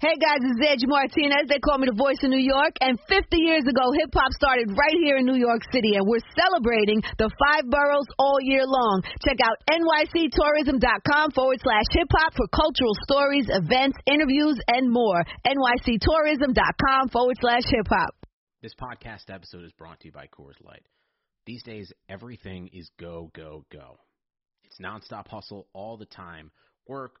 Hey guys, it's Angie Martinez. They call me the voice of New York. And 50 years ago, hip hop started right here in New York City, and we're celebrating the five boroughs all year long. Check out nyctourism.com forward slash hip hop for cultural stories, events, interviews, and more. nyctourism.com forward slash hip hop. This podcast episode is brought to you by Coors Light. These days, everything is go, go, go. It's nonstop hustle all the time. Work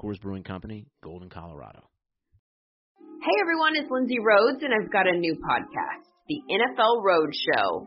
Coors Brewing Company, Golden, Colorado. Hey everyone, it's Lindsay Rhodes, and I've got a new podcast, The NFL Road Show.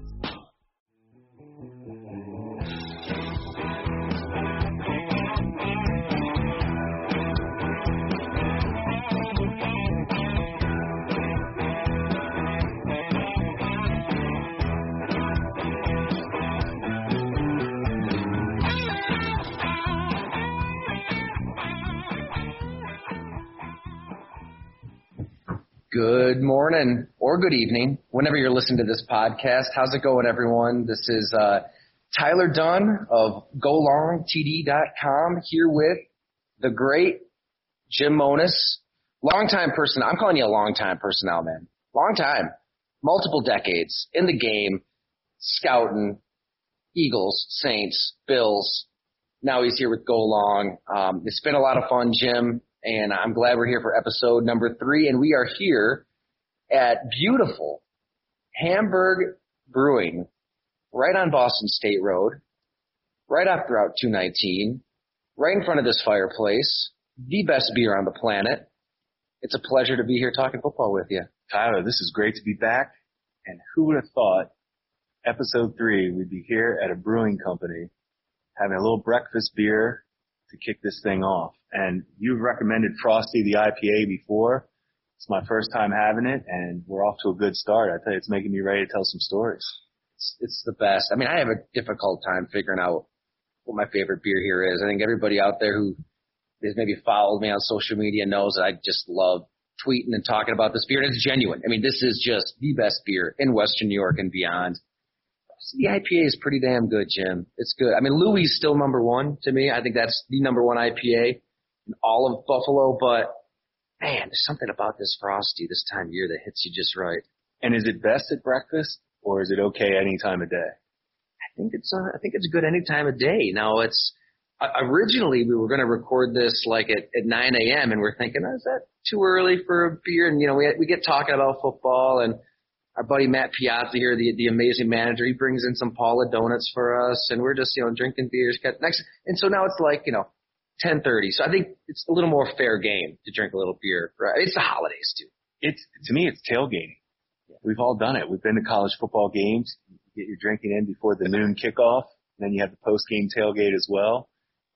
Good morning or good evening, whenever you're listening to this podcast. How's it going, everyone? This is uh, Tyler Dunne of GoLongTD.com here with the great Jim Monos, longtime person. I'm calling you a longtime person now, man. Long time, multiple decades in the game, scouting, Eagles, Saints, Bills. Now he's here with Go Long. Um, it's been a lot of fun, Jim and I'm glad we're here for episode number three. And we are here at beautiful Hamburg Brewing, right on Boston State Road, right off Route 219, right in front of this fireplace, the best beer on the planet. It's a pleasure to be here talking football with you. Tyler, this is great to be back. And who would have thought episode three, we'd be here at a brewing company having a little breakfast beer to kick this thing off. And you've recommended Frosty the IPA before. It's my first time having it and we're off to a good start. I tell you, it's making me ready to tell some stories. It's, it's the best. I mean, I have a difficult time figuring out what my favorite beer here is. I think everybody out there who has maybe followed me on social media knows that I just love tweeting and talking about this beer. And it's genuine. I mean, this is just the best beer in Western New York and beyond the IPA is pretty damn good, Jim. It's good. I mean, Louis is still number one to me. I think that's the number one IPA in all of Buffalo. But man, there's something about this frosty this time of year that hits you just right. And is it best at breakfast, or is it okay any time of day? I think it's uh, I think it's good any time of day. Now it's uh, originally we were going to record this like at, at 9 a.m. and we're thinking, oh, is that too early for a beer? And you know, we we get talking about football and our buddy Matt Piazza here, the the amazing manager, he brings in some Paula donuts for us, and we're just you know drinking beers. Next, and so now it's like you know, ten thirty. So I think it's a little more fair game to drink a little beer. Right? It's the holidays too. It's to me, it's tailgating. We've all done it. We've been to college football games. You get your drinking in before the noon kickoff, and then you have the post game tailgate as well.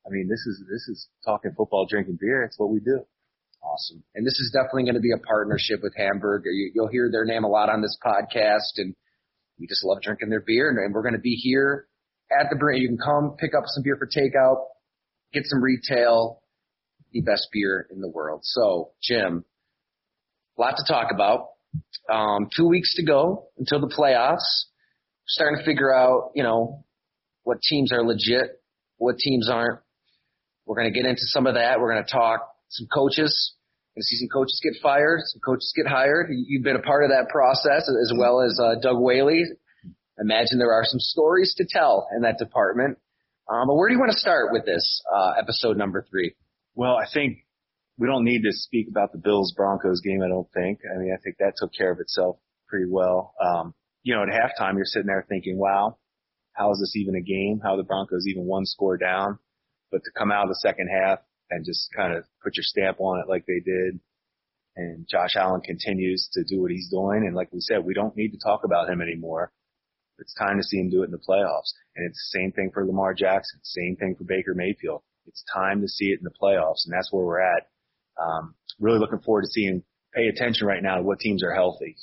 I mean, this is this is talking football, drinking beer. It's what we do. Awesome. And this is definitely going to be a partnership with Hamburg. You, will hear their name a lot on this podcast, and we just love drinking their beer. And, and we're going to be here at the brand. You can come pick up some beer for takeout, get some retail, the best beer in the world. So, Jim, a lot to talk about. Um, two weeks to go until the playoffs. Starting to figure out, you know, what teams are legit, what teams aren't. We're going to get into some of that. We're going to talk some coaches. To see some coaches get fired, some coaches get hired. You've been a part of that process as well as uh, Doug Whaley. Imagine there are some stories to tell in that department. Um, but where do you want to start with this uh, episode number three? Well, I think we don't need to speak about the Bills Broncos game. I don't think. I mean, I think that took care of itself pretty well. Um, you know, at halftime, you're sitting there thinking, "Wow, how is this even a game? How the Broncos even one score down? But to come out of the second half and just kind of put your stamp on it like they did. And Josh Allen continues to do what he's doing. And like we said, we don't need to talk about him anymore. It's time to see him do it in the playoffs. And it's the same thing for Lamar Jackson, same thing for Baker Mayfield. It's time to see it in the playoffs, and that's where we're at. Um, really looking forward to seeing, pay attention right now to what teams are healthy.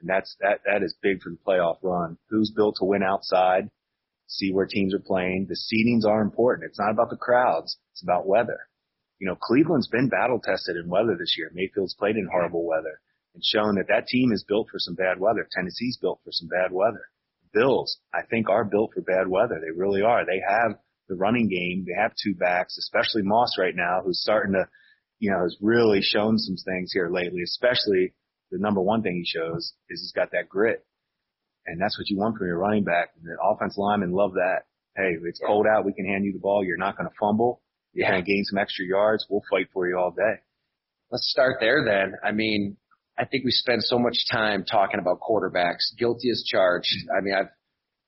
And that's, that, that is big for the playoff run. Who's built to win outside? See where teams are playing. The seedings are important. It's not about the crowds. It's about weather. You know, Cleveland's been battle tested in weather this year. Mayfield's played in horrible weather and shown that that team is built for some bad weather. Tennessee's built for some bad weather. Bills, I think, are built for bad weather. They really are. They have the running game. They have two backs, especially Moss right now, who's starting to, you know, has really shown some things here lately, especially the number one thing he shows is he's got that grit. And that's what you want from your running back. And the offense linemen love that. Hey, it's yeah. cold out. We can hand you the ball. You're not going to fumble. Yeah. to gain some extra yards. We'll fight for you all day. Let's start there then. I mean, I think we spend so much time talking about quarterbacks, guilty as charged. I mean, I've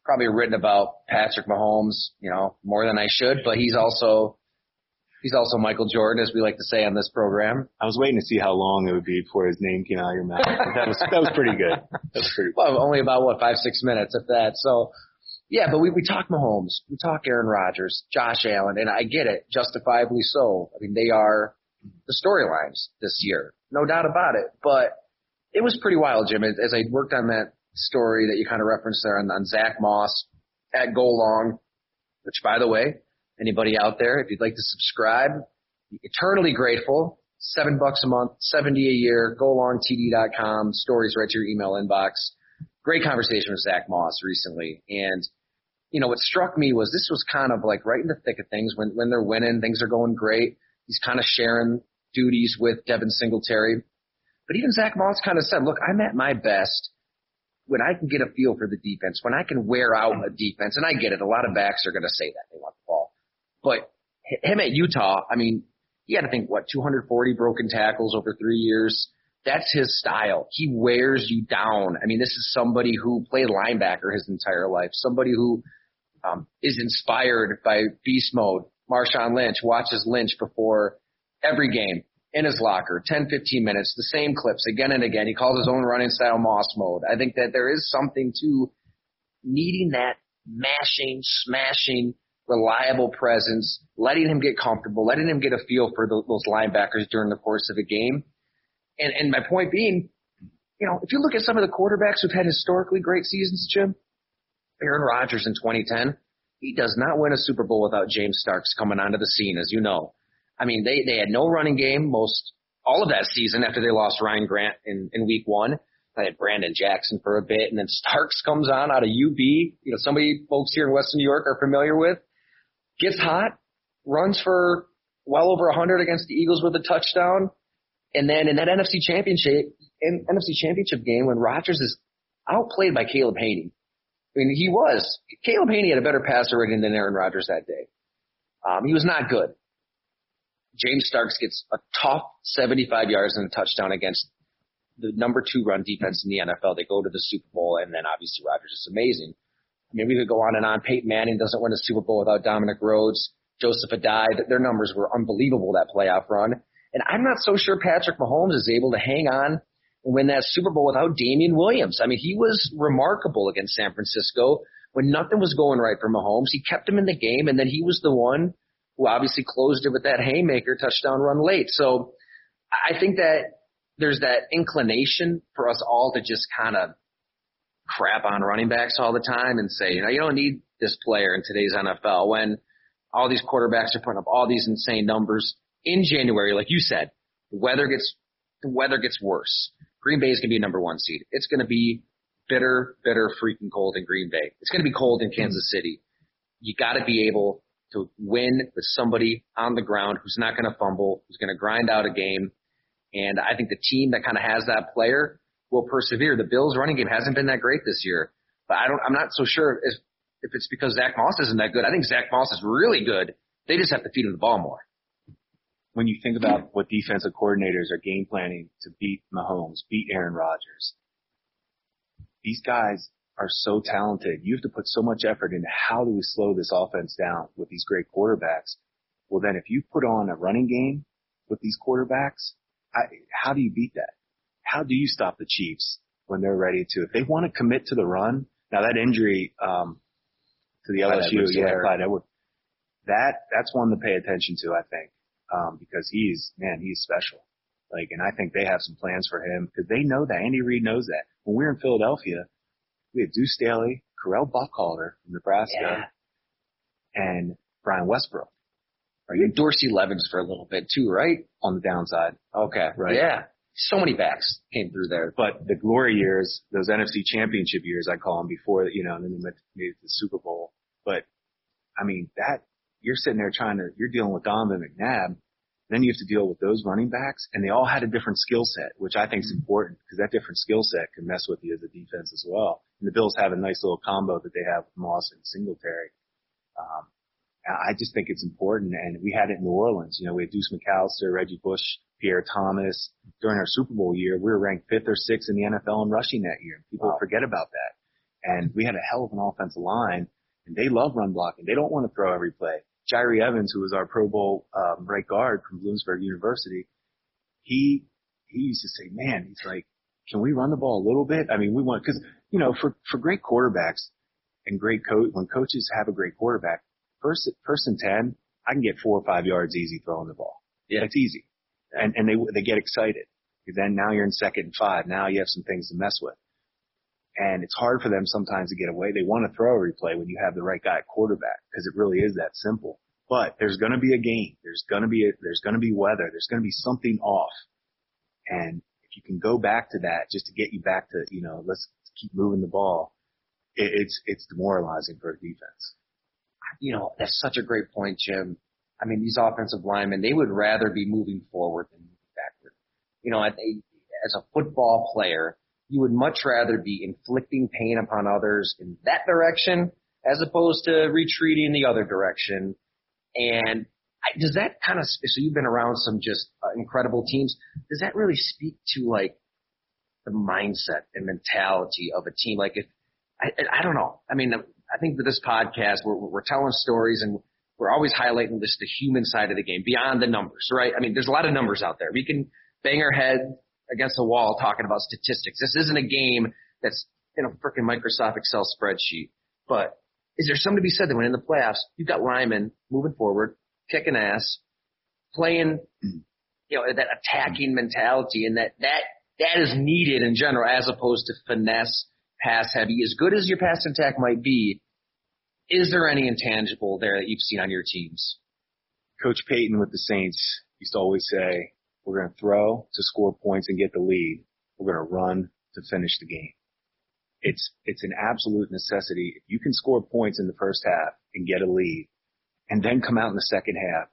probably written about Patrick Mahomes, you know, more than I should, but he's also he's also Michael Jordan, as we like to say on this program. I was waiting to see how long it would be before his name came out of your mouth. that was that was pretty good. That was pretty. Well, only about what five six minutes, if that. So, yeah, but we we talk Mahomes, we talk Aaron Rodgers, Josh Allen, and I get it, justifiably so. I mean, they are the storylines this year no doubt about it. But it was pretty wild, Jim. As I worked on that story that you kind of referenced there on, on Zach Moss at Go Long, which by the way, anybody out there, if you'd like to subscribe, eternally grateful. Seven bucks a month, 70 a year, golongtd.com, stories right to your email inbox. Great conversation with Zach Moss recently. And, you know, what struck me was this was kind of like right in the thick of things when, when they're winning, things are going great. He's kind of sharing duties with Devin Singletary. But even Zach Moss kind of said, look, I'm at my best when I can get a feel for the defense, when I can wear out a defense. And I get it. A lot of backs are going to say that they want the ball. But him at Utah, I mean, he had to think, what, 240 broken tackles over three years? That's his style. He wears you down. I mean, this is somebody who played linebacker his entire life, somebody who um, is inspired by beast mode. Marshawn Lynch watches Lynch before every game in his locker, 10, 15 minutes, the same clips again and again. He calls his own running style Moss mode. I think that there is something to needing that mashing, smashing, reliable presence, letting him get comfortable, letting him get a feel for the, those linebackers during the course of a game. And, and my point being, you know, if you look at some of the quarterbacks who've had historically great seasons, Jim, Aaron Rodgers in 2010, he does not win a Super Bowl without James Starks coming onto the scene, as you know. I mean, they, they had no running game most, all of that season after they lost Ryan Grant in, in week one. They had Brandon Jackson for a bit and then Starks comes on out of UB, you know, somebody folks here in Western New York are familiar with, gets hot, runs for well over 100 against the Eagles with a touchdown. And then in that NFC championship, in NFC championship game when Rodgers is outplayed by Caleb Hanie. I mean, he was. Caleb Hanie had a better passer rating than Aaron Rodgers that day. Um, he was not good. James Starks gets a tough 75 yards and a touchdown against the number two run defense in the NFL. They go to the Super Bowl, and then obviously Rodgers is amazing. I mean, we could go on and on. Peyton Manning doesn't win a Super Bowl without Dominic Rhodes. Joseph Addai, their numbers were unbelievable that playoff run. And I'm not so sure Patrick Mahomes is able to hang on and win that Super Bowl without Damien Williams. I mean, he was remarkable against San Francisco when nothing was going right for Mahomes. He kept him in the game, and then he was the one – who obviously closed it with that haymaker touchdown run late. So I think that there's that inclination for us all to just kind of crap on running backs all the time and say, you know, you don't need this player in today's NFL when all these quarterbacks are putting up all these insane numbers in January, like you said, the weather gets the weather gets worse. Green Bay is going to be a number one seed. It's going to be bitter, bitter, freaking cold in Green Bay. It's going to be cold in Kansas mm-hmm. City. You got to be able to win with somebody on the ground who's not going to fumble, who's going to grind out a game. And I think the team that kind of has that player will persevere. The Bills running game hasn't been that great this year, but I don't, I'm not so sure if, if it's because Zach Moss isn't that good. I think Zach Moss is really good. They just have to feed him the ball more. When you think about what defensive coordinators are game planning to beat Mahomes, beat Aaron Rodgers, these guys are so talented. You have to put so much effort into how do we slow this offense down with these great quarterbacks. Well, then if you put on a running game with these quarterbacks, I, how do you beat that? How do you stop the Chiefs when they're ready to? If they want to commit to the run, now that injury um, to the LSU, yeah. Clyde Edwards, that that's one to pay attention to, I think, um, because he's man, he's special. Like, and I think they have some plans for him because they know that. Andy Reid knows that. When we were in Philadelphia, we had Deuce Staley, Correll Buckhalter from Nebraska, Yeah. and Brian Westbrook Are you Dorsey Levens for a little bit too, right? on the downside. Okay. Right. Yeah. So many backs came through there. But the glory years, those NFC championship years, I call them before, you know, and then they made made it to the Super Bowl. But I mean, that you're sitting there trying to, you're dealing with Donovan McNabb. Then you have to deal with those running backs and they all had a different skill set, which I think is important because that different skill set can mess with you as a defense as well. And the Bills have a nice little combo that they have with Moss and Singletary. Um, I just think it's important, and we had it in New Orleans. You know, we had Deuce McAllister, Reggie Bush, Pierre Thomas. During our Super Bowl year, we were ranked fifth or sixth in the NFL in rushing that year. People Wow. forget about that. And we had a hell of an offensive line, and they love run blocking. They don't want to throw every play. Jahri Evans, who was our Pro Bowl um, right guard from Bloomsburg University, he he used to say, "Man, he's like, can we run the ball a little bit? I mean, we want because you know, for for great quarterbacks and great coach, when coaches have a great quarterback, first first and ten, I can get four or five yards easy throwing the ball. Yeah. it's easy, and and they they get excited. Then now you're in second and five. Now you have some things to mess with. And it's hard for them sometimes to get away. They want to throw a replay when you have the right guy at quarterback because it really is that simple. But there's going to be a game. There's going to be a, there's going to be weather. There's going to be something off. And if you can go back to that just to get you back to, you know, let's keep moving the ball, it, it's, it's demoralizing for a defense. You know, that's such a great point, Jim. I mean, these offensive linemen, they would rather be moving forward than moving backward. You know, as a football player, you would much rather be inflicting pain upon others in that direction as opposed to retreating the other direction. And does that kind of, so you've been around some just uh, incredible teams. Does that really speak to like the mindset and mentality of a team? Like if, I, I don't know. I mean, I think with this podcast, we're, we're telling stories and we're always highlighting this, the human side of the game beyond the numbers, right? I mean, there's a lot of numbers out there. We can bang our head against the wall talking about statistics. This isn't a game that's in a freaking Microsoft Excel spreadsheet. But is there something to be said that when in the playoffs, you've got linemen moving forward, kicking ass, playing, you know, that attacking mentality and that, that, that is needed in general as opposed to finesse, pass heavy. As good as your pass attack might be, is there any intangible there that you've seen on your teams? Coach Payton with the Saints used to always say, we're going to throw to score points and get the lead. We're going to run to finish the game. It's, it's an absolute necessity. If you can score points in the first half and get a lead and then come out in the second half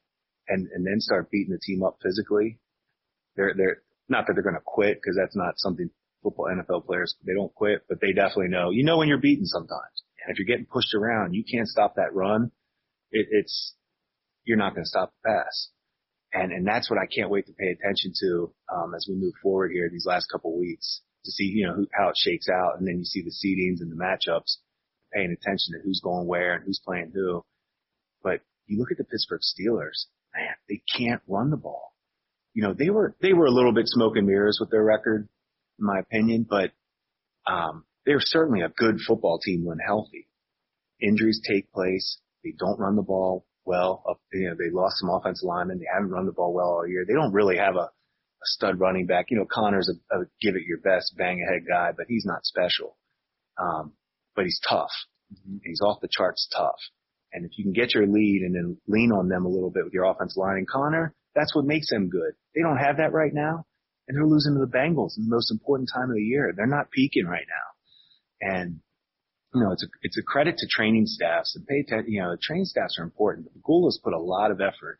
and, and then start beating the team up physically, they're, they're not that they're going to quit because that's not something football NFL players, they don't quit, but they definitely know, you know when you're beaten sometimes. And if you're getting pushed around, you can't stop that run. It, it's, you're not going to stop the pass. And, and that's what I can't wait to pay attention to, um, as we move forward here these last couple weeks to see, you know, who, how it shakes out. And then you see the seedings and the matchups, paying attention to who's going where and who's playing who. But you look at the Pittsburgh Steelers, man, they can't run the ball. You know, they were, they were a little bit smoke and mirrors with their record, in my opinion, but, um, they're certainly a good football team when healthy. Injuries take place. They don't run the ball well. Up, you know, they lost some offensive linemen. They haven't run the ball well all year. They don't really have a, a stud running back. You know, Connor's a, a give it your best, bang ahead guy, but he's not special. Um, but he's tough. He's off the charts tough. And if you can get your lead and then lean on them a little bit with your offensive line and Connor, that's what makes them good. They don't have that right now. And they're losing to the Bengals in the most important time of the year. They're not peaking right now. And, you know, it's a, it's a credit to training staffs and pay attention, you know, the training staffs are important, but the Ghoul has put a lot of effort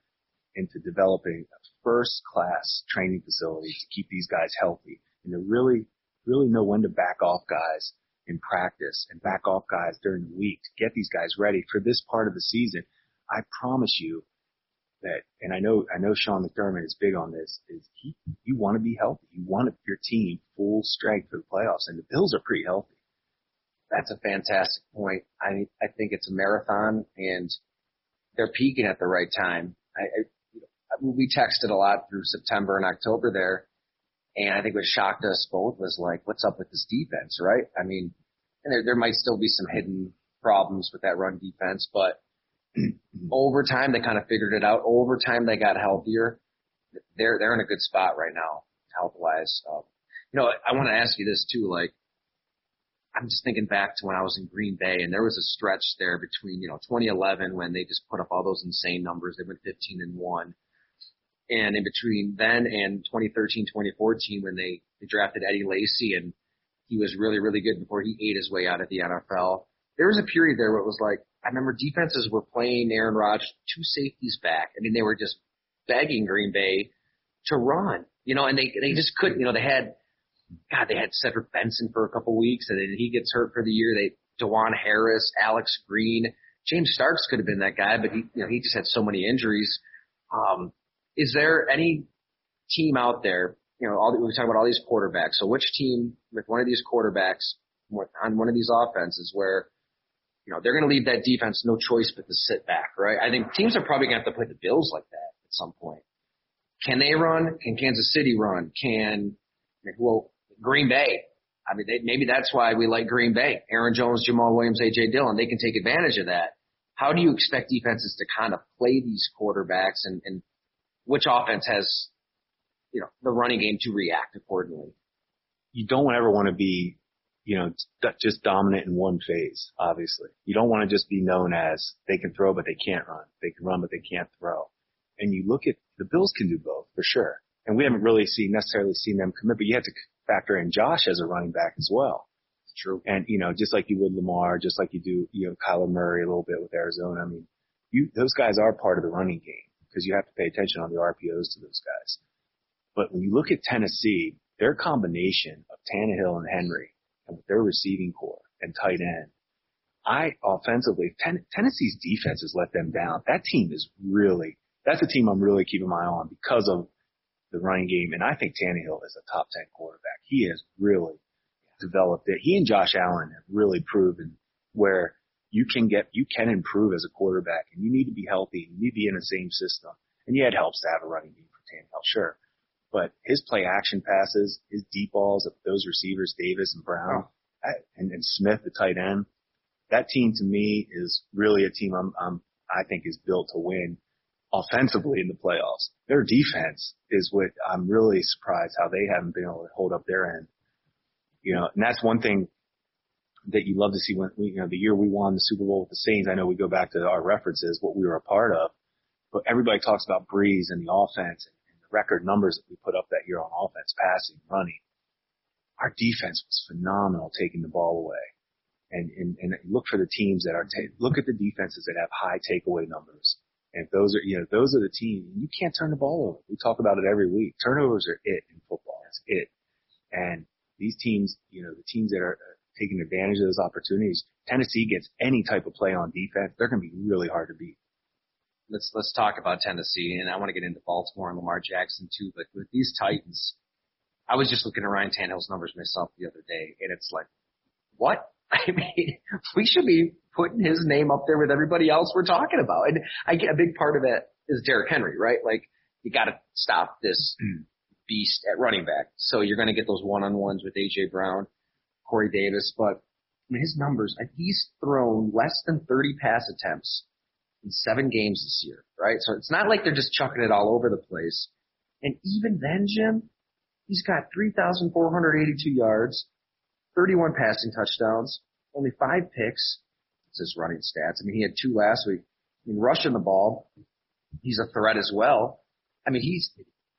into developing a first class training facility to keep these guys healthy and to really, really know when to back off guys in practice and back off guys during the week to get these guys ready for this part of the season. I promise you that, and I know, I know Sean McDermott is big on this, is he, you want to be healthy. You want your team full strength for the playoffs and the Bills are pretty healthy. That's a fantastic point. I I think it's a marathon, and they're peaking at the right time. I, I we texted a lot through September and October there, and I think what shocked us both was like, what's up with this defense, right? I mean, and there there might still be some hidden problems with that run defense, but over time they kind of figured it out. Over time they got healthier. They're they're in a good spot right now, health wise. Um, you know, I want to ask you this too. Like, I'm just thinking back to when I was in Green Bay, and there was a stretch there between you know 2011 when they just put up all those insane numbers. They went 15 and one, and in between then and 2013, 2014 when they, they drafted Eddie Lacy and he was really really good before he ate his way out of the NFL. There was a period there where it was like I remember defenses were playing Aaron Rodgers two safeties back. I mean they were just begging Green Bay to run, you know, and they they just couldn't. You know they had God, they had Cedric Benson for a couple weeks, and then he gets hurt for the year. They DuJuan Harris, Alex Green, James Starks could have been that guy, but he you know he just had so many injuries. Um, is there any team out there? You know, all we talk about all these quarterbacks. So which team with one of these quarterbacks on one of these offenses where you know they're going to leave that defense no choice but to sit back, right? I think teams are probably going to have to play the Bills like that at some point. Can they run? Can Kansas City run? Can well Green Bay. I mean, they, maybe that's why we like Green Bay. Aaron Jones, Jamaal Williams, AJ Dillon, they can take advantage of that. How do you expect defenses to kind of play these quarterbacks and, and which offense has, you know, the running game to react accordingly? You don't ever want to be, you know, just dominant in one phase, obviously. You don't want to just be known as they can throw, but they can't run. They can run, but they can't throw. And you look at the Bills can do both for sure. And we haven't really seen necessarily seen them commit, but you have to factor in Josh as a running back as well. It's true. And, you know, just like you would Lamar, just like you do, you know, Kyler Murray a little bit with Arizona. I mean, you, those guys are part of the running game because you have to pay attention on the RPOs to those guys. But when you look at Tennessee, their combination of Tannehill and Henry and with their receiving corps and tight end, I offensively, ten, Tennessee's defense has let them down. That team is really, that's a team I'm really keeping my eye on because of the running game. And I think Tannehill is a top 10 quarterback. He has really developed it. He and Josh Allen have really proven where you can get, you can improve as a quarterback and you need to be healthy. You need to be in the same system. And yeah, it helps to have a running game for Tannehill, sure. But his play action passes, his deep balls of those receivers, Davis and Brown, oh. and, and Smith, the tight end, that team to me is really a team I'm, I'm, I think is built to win offensively in the playoffs. Their defense is what I'm really surprised how they haven't been able to hold up their end. You know, and that's one thing that you love to see when we, you know, the year we won the Super Bowl with the Saints. I know we go back to our references, what we were a part of, but everybody talks about Brees and the offense and, and the record numbers that we put up that year on offense, passing, running. Our defense was phenomenal taking the ball away. And, and, and look for the teams that are, ta- look at the defenses that have high takeaway numbers and those are, you know, those are the teams. You can't turn the ball over. We talk about it every week. Turnovers are it in football. That's it. And these teams, you know, the teams that are uh, taking advantage of those opportunities, Tennessee gets any type of play on defense, they're going to be really hard to beat. Let's let's talk about Tennessee, and I want to get into Baltimore and Lamar Jackson too. But with these Titans, I was just looking at Ryan Tannehill's numbers myself the other day, and it's like, what? I mean, we should be putting his name up there with everybody else we're talking about. And I get a big part of it is Derrick Henry, right? Like you got to stop this mm. beast at running back. So you're going to get those one-on-ones with AJ Brown, Corey Davis, but I mean, his numbers, he's thrown less than 30 pass attempts in seven games this year, right? So it's not like they're just chucking it all over the place. And even then, Jim, he's got 3,482 yards, 31 passing touchdowns, only five picks. It's his running stats. I mean, he had two last week. I mean, rushing the ball, he's a threat as well. I mean, he's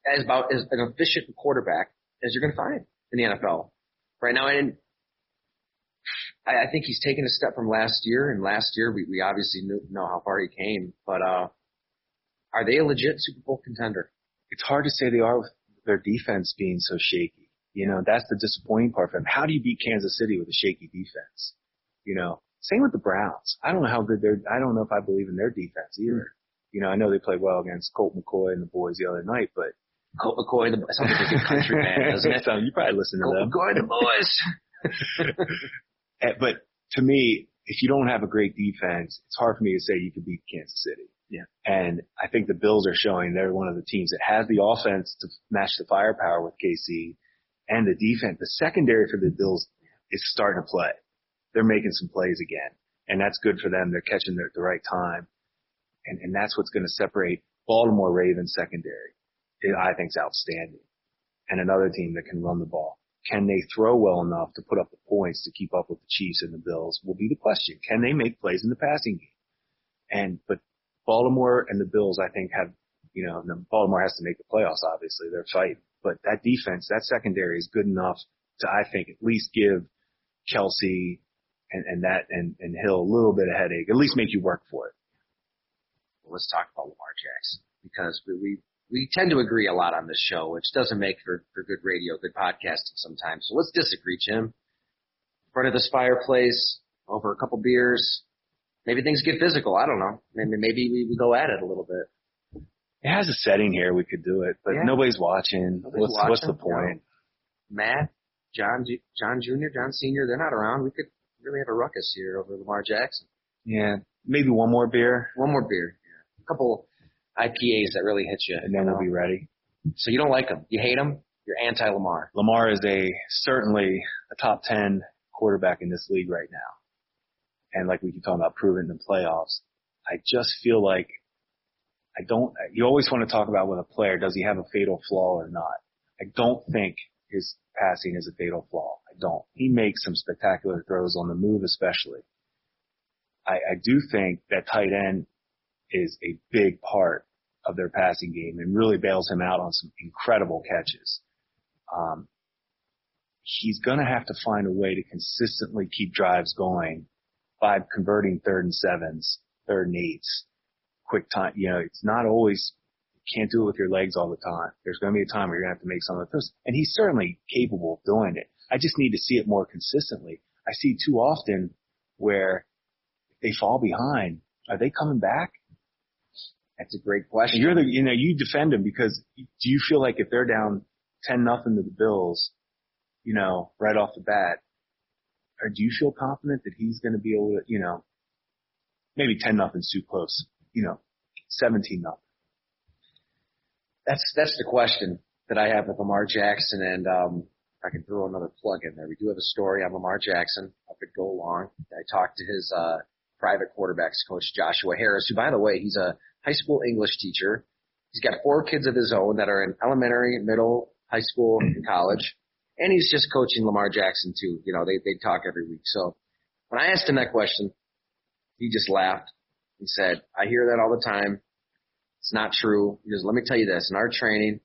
as about as an efficient quarterback as you're going to find in the NFL right now. And I, I think he's taken a step from last year. And last year, we, we obviously knew, know how far he came. But uh, are they a legit Super Bowl contender? It's hard to say they are with their defense being so shaky. You know, that's the disappointing part for them. How do you beat Kansas City with a shaky defense? You know, same with the Browns. I don't know how good they're, I don't know if I believe in their defense either. You know, I know they played well against Colt McCoy and the boys the other night, but Colt McCoy, the, sounds like a country man, doesn't it? you probably listen to Colt them. McCoy, the boys. Eh, but to me, if you don't have a great defense, it's hard for me to say you could beat Kansas City. Yeah. And I think the Bills are showing they're one of the teams that has the offense to match the firepower with KC and the defense. The secondary for the Bills is starting to play. They're making some plays again and that's good for them. They're catching them at the right time. And, and that's what's going to separate Baltimore Ravens secondary. It, I think is outstanding. And another team that can run the ball. Can they throw well enough to put up the points to keep up with the Chiefs and the Bills will be the question. Can they make plays in the passing game? And, but Baltimore and the Bills, I think have, you know, Baltimore has to make the playoffs, obviously. They're fighting. But that defense, that secondary is good enough to, I think, at least give Kelce and, and that and, and Hill a little bit of headache, at least make you work for it. Well, let's talk about Lamar Jackson because we, we we tend to agree a lot on this show, which doesn't make for, for good radio, good podcasting sometimes. So let's disagree, Jim. In front of this fireplace, over a couple beers, maybe things get physical. I don't know. Maybe maybe we, we go at it a little bit. It has a setting here. We could do it, but Yeah. nobody's watching. Nobody's what's watching, what's the no. point? Matt, John, John Jr., John Sr., they're not around. We could really have a ruckus here over Lamar Jackson. Yeah, maybe one more beer, One more beer. A couple IPAs that really hit you. and then you we'll be ready. So you don't like him. You hate him. You're anti-Lamar. Lamar is a certainly a top ten quarterback in this league right now, and like we keep talking about proving in the playoffs. I just feel like I don't. You always want to talk about with a player, does he have a fatal flaw or not? I don't think his passing is a fatal flaw. I don't. He makes some spectacular throws on the move, especially. I, I do think that tight end is a big part of their passing game and really bails him out on some incredible catches. Um, he's going to have to find a way to consistently keep drives going by converting third and sevens, third and eights, quick time. You know, it's not always, can't do it with your legs all the time. There's going to be a time where you're going to have to make some of those. And he's certainly capable of doing it. I just need to see it more consistently. I see too often where they fall behind. Are they coming back? That's a great question. You're the, you know, you defend him because do you feel like if they're down 10 nothing to the Bills, you know, right off the bat, or do you feel confident that he's going to be able to, you know, maybe 10 nothing's too close, you know, 17 nothing. That's that's the question that I have with Lamar Jackson, and um, I can throw another plug in there. We do have a story on Lamar Jackson up at Go Long. I talked to his uh, private quarterbacks coach Joshua Harris, who, by the way, he's a high school English teacher. He's got four kids of his own that are in elementary, middle, high school, and college, and he's just coaching Lamar Jackson too. You know, they they talk every week. So when I asked him that question, he just laughed and said, "I hear that all the time." It's not true. He goes, let me tell you this. In our training,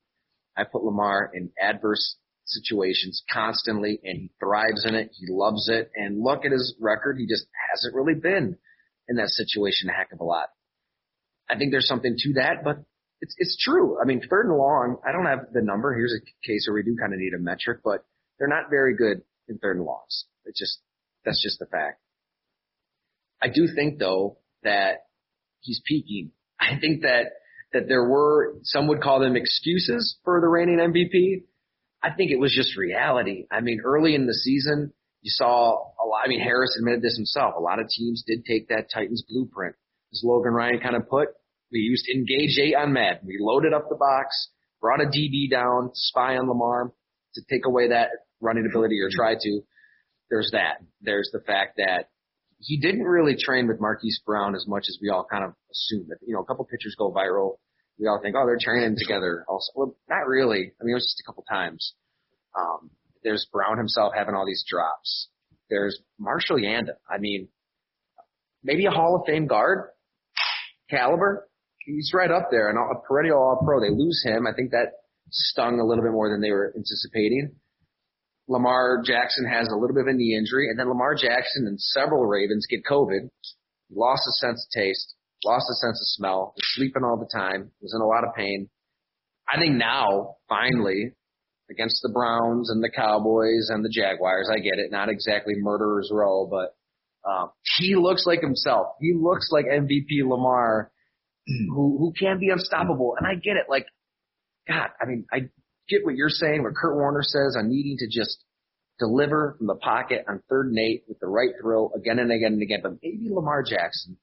I put Lamar in adverse situations constantly and he thrives in it. He loves it. And look at his record. He just hasn't really been in that situation a heck of a lot. I think there's something to that, but it's, it's true. I mean, third and long, I don't have the number. Here's a case where we do kind of need a metric, but they're not very good in third and longs. It's just, that's just the fact. I do think though that he's peaking. I think that that there were some would call them excuses for the reigning MVP. I think it was just reality. I mean, early in the season, you saw a lot. I mean, Harris admitted this himself. A lot of teams did take that Titans blueprint, as Logan Ryan kind of put. We used engage eight on Madden. We loaded up the box, brought a DB down to spy on Lamar to take away that running ability or try to. There's that. There's the fact that he didn't really train with Marquise Brown as much as we all kind of assumed. That, you know, a couple pictures go viral. We all think, oh, they're training together. Also, well, not really. I mean, it was just a couple times. Um, there's Brown himself having all these drops. There's Marshall Yanda. I mean, maybe a Hall of Fame guard caliber. He's right up there and a perennial All Pro. They lose him. I think that stung a little bit more than they were anticipating. Lamar Jackson has a little bit of a knee injury, and then Lamar Jackson and several Ravens get COVID. Lost his sense of taste, lost his sense of smell, was sleeping all the time, was in a lot of pain. I think now, finally, against the Browns and the Cowboys and the Jaguars, I get it, not exactly murderer's row, but um, he looks like himself. He looks like MVP Lamar, who who can be unstoppable. And I get it. Like, God, I mean, I get what you're saying, what Kurt Warner says on needing to just deliver from the pocket on third and eight with the right throw again and again and again. But maybe Lamar Jackson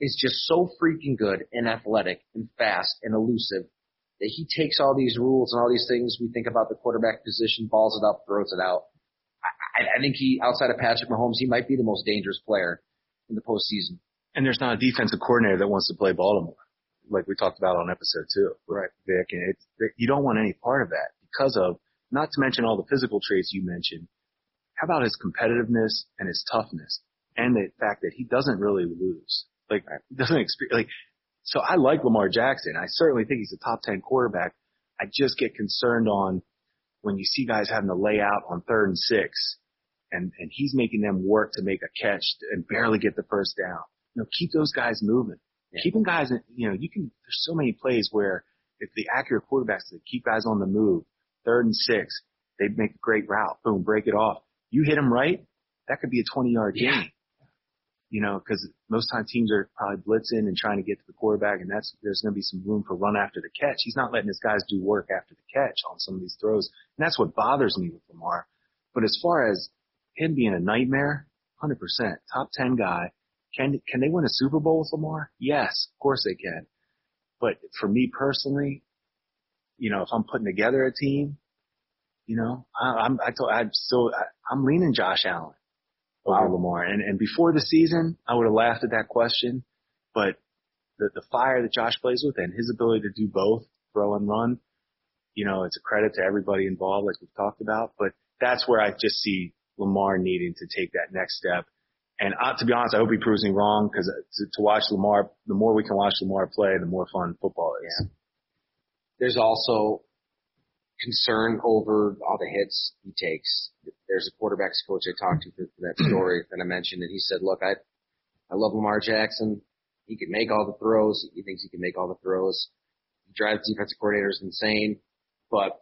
is just so freaking good and athletic and fast and elusive that he takes all these rules and all these things we think about the quarterback position, balls it up, throws it out. I, I think he, outside of Patrick Mahomes, he might be the most dangerous player in the postseason. And there's not a defensive coordinator that wants to play Baltimore, like we talked about on episode two, right, Vic? And it's, you don't want any part of that because of, not to mention all the physical traits you mentioned. How about his competitiveness and his toughness and the fact that he doesn't really lose? Like, doesn't experience, like, so I like Lamar Jackson. I certainly think he's a top 10 quarterback. I just get concerned on when you see guys having to lay out on third and six and, and he's making them work to make a catch and barely get the first down. You know, keep those guys moving. Yeah. Keeping guys, you know, you can, there's so many plays where if the accurate quarterbacks that keep guys on the move, third and six, they make a great route, boom, break it off. You hit them right, that could be a 20 yard yeah. gain you know, because most times teams are probably blitzing and trying to get to the quarterback, and that's there's going to be some room for run after the catch. He's not letting his guys do work after the catch on some of these throws, and that's what bothers me with Lamar. But as far as him being a nightmare, 100% top 10 guy, can can they win a Super Bowl with Lamar? Yes, of course they can. But for me personally, you know, if I'm putting together a team, you know, I, I'm I told I'm still I, I'm leaning Josh Allen over wow. Lamar. And, and before the season, I would have laughed at that question, but the, the fire that Josh plays with and his ability to do both, throw and run, you know, it's a credit to everybody involved, like we've talked about. But that's where I just see Lamar needing to take that next step. And uh, to be honest, I hope he proves me wrong because to, to watch Lamar, the more we can watch Lamar play, the more fun football is. Yeah. There's also concern over all the hits he takes. There's a quarterbacks coach I talked to for, for that story that I mentioned, and he said, "Look, I I love Lamar Jackson. He can make all the throws. He thinks he can make all the throws. He drives defensive coordinators insane, but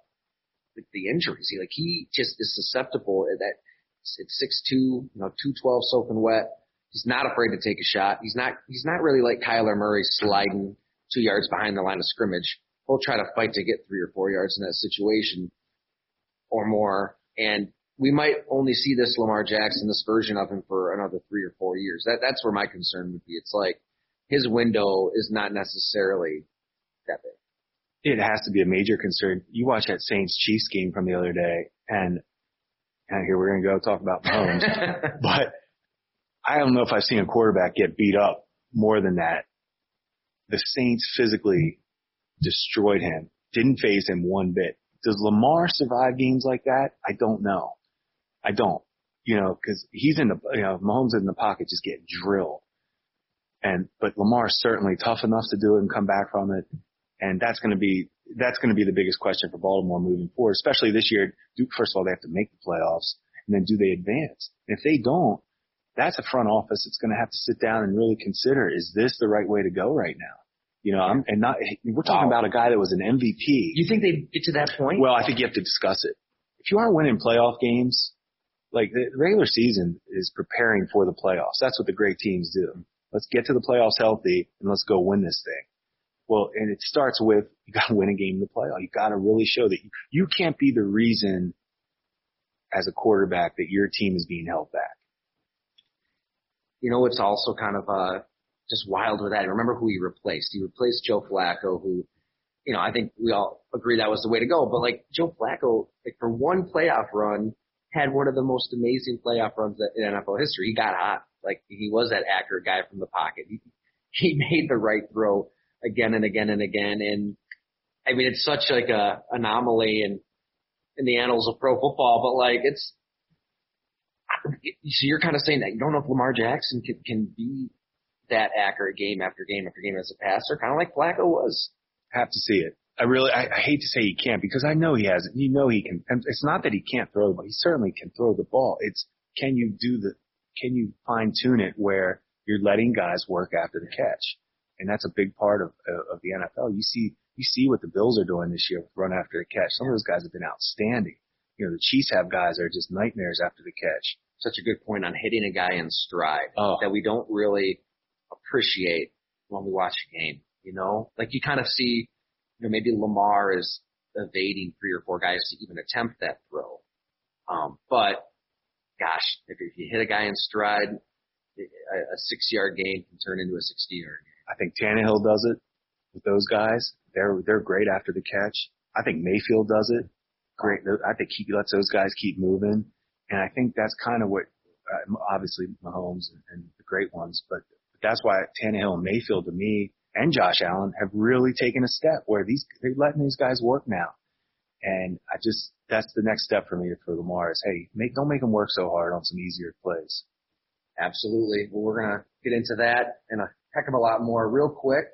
the, the injuries, he like he just is susceptible. That six two, you know, two twelve soaking wet. He's not afraid to take a shot. He's not he's not really like Kyler Murray sliding two yards behind the line of scrimmage he'll try to fight to get three or four yards in that situation or more. And we might only see this Lamar Jackson, this version of him for another three or four years. That that's where my concern would be. It's like his window is not necessarily that big. It has to be a major concern. You watch that Saints Chiefs game from the other day, and and here we're gonna go talk about Mahomes, but I don't know if I've seen a quarterback get beat up more than that. The Saints physically destroyed him, didn't faze him one bit. Does Lamar survive games like that? I don't know. I don't. You know, cause he's in the, you know, Mahomes in the pocket just getting drilled. And, but Lamar's certainly tough enough to do it and come back from it. And that's going to be, that's going to be the biggest question for Baltimore moving forward, especially this year. Do, first of all, they have to make the playoffs and then do they advance? And if they don't, that's a front office that's going to have to sit down and really consider, is this the right way to go right now? You know, I'm, and not, we're talking wow. about a guy that was an MVP. You think they get to that point? Well, I think you have to discuss it. If you aren't winning playoff games, like the regular season is preparing for the playoffs. That's what the great teams do. Let's get to the playoffs healthy and let's go win this thing. Well, and it starts with you got to win a game in the playoff. You got to really show that you, you can't be the reason as a quarterback that your team is being held back. You know, it's also kind of uh just wild with that. Remember who he replaced? He replaced Joe Flacco, who, you know, I think we all agree that was the way to go. But like Joe Flacco, like for one playoff run, had one of the most amazing playoff runs in NFL history. He got hot. Like he was that accurate guy from the pocket. He, he made the right throw again and again and again. And I mean, it's such like a anomaly in, in the annals of pro football, but like it's, so you're kind of saying that you don't know if Lamar Jackson can, can be that accurate game after game after game as a passer, kind of like Flacco was. Have to see it. I really, I, I hate to say he can't because I know he has it. You know he can. It's not that he can't throw ball. He certainly can throw the ball. It's can you do the, can you fine tune it where you're letting guys work after the catch, and that's a big part of of the NFL. You see, you see what the Bills are doing this year with run after the catch. Some of those guys have been outstanding. You know, the Chiefs have guys that are just nightmares after the catch. Such a good point on hitting a guy in stride oh. that we don't really appreciate when we watch a game. You know, like you kind of see, you know, maybe Lamar is evading three or four guys to even attempt that throw. Um, but gosh, if, if you hit a guy in stride, a, a six yard gain can turn into a 60 yard. I think Tannehill does it with those guys. They're they're great after the catch. I think Mayfield does it. Great. I think he lets those guys keep moving, and I think that's kind of what uh, obviously Mahomes and, and the great ones, but that's why Tannehill and Mayfield to me and Josh Allen have really taken a step where these they're letting these guys work now. And I just that's the next step for me for Lamar is hey, make don't make them work so hard on some easier plays. Absolutely. Well, we're gonna get into that and a heck of a lot more real quick.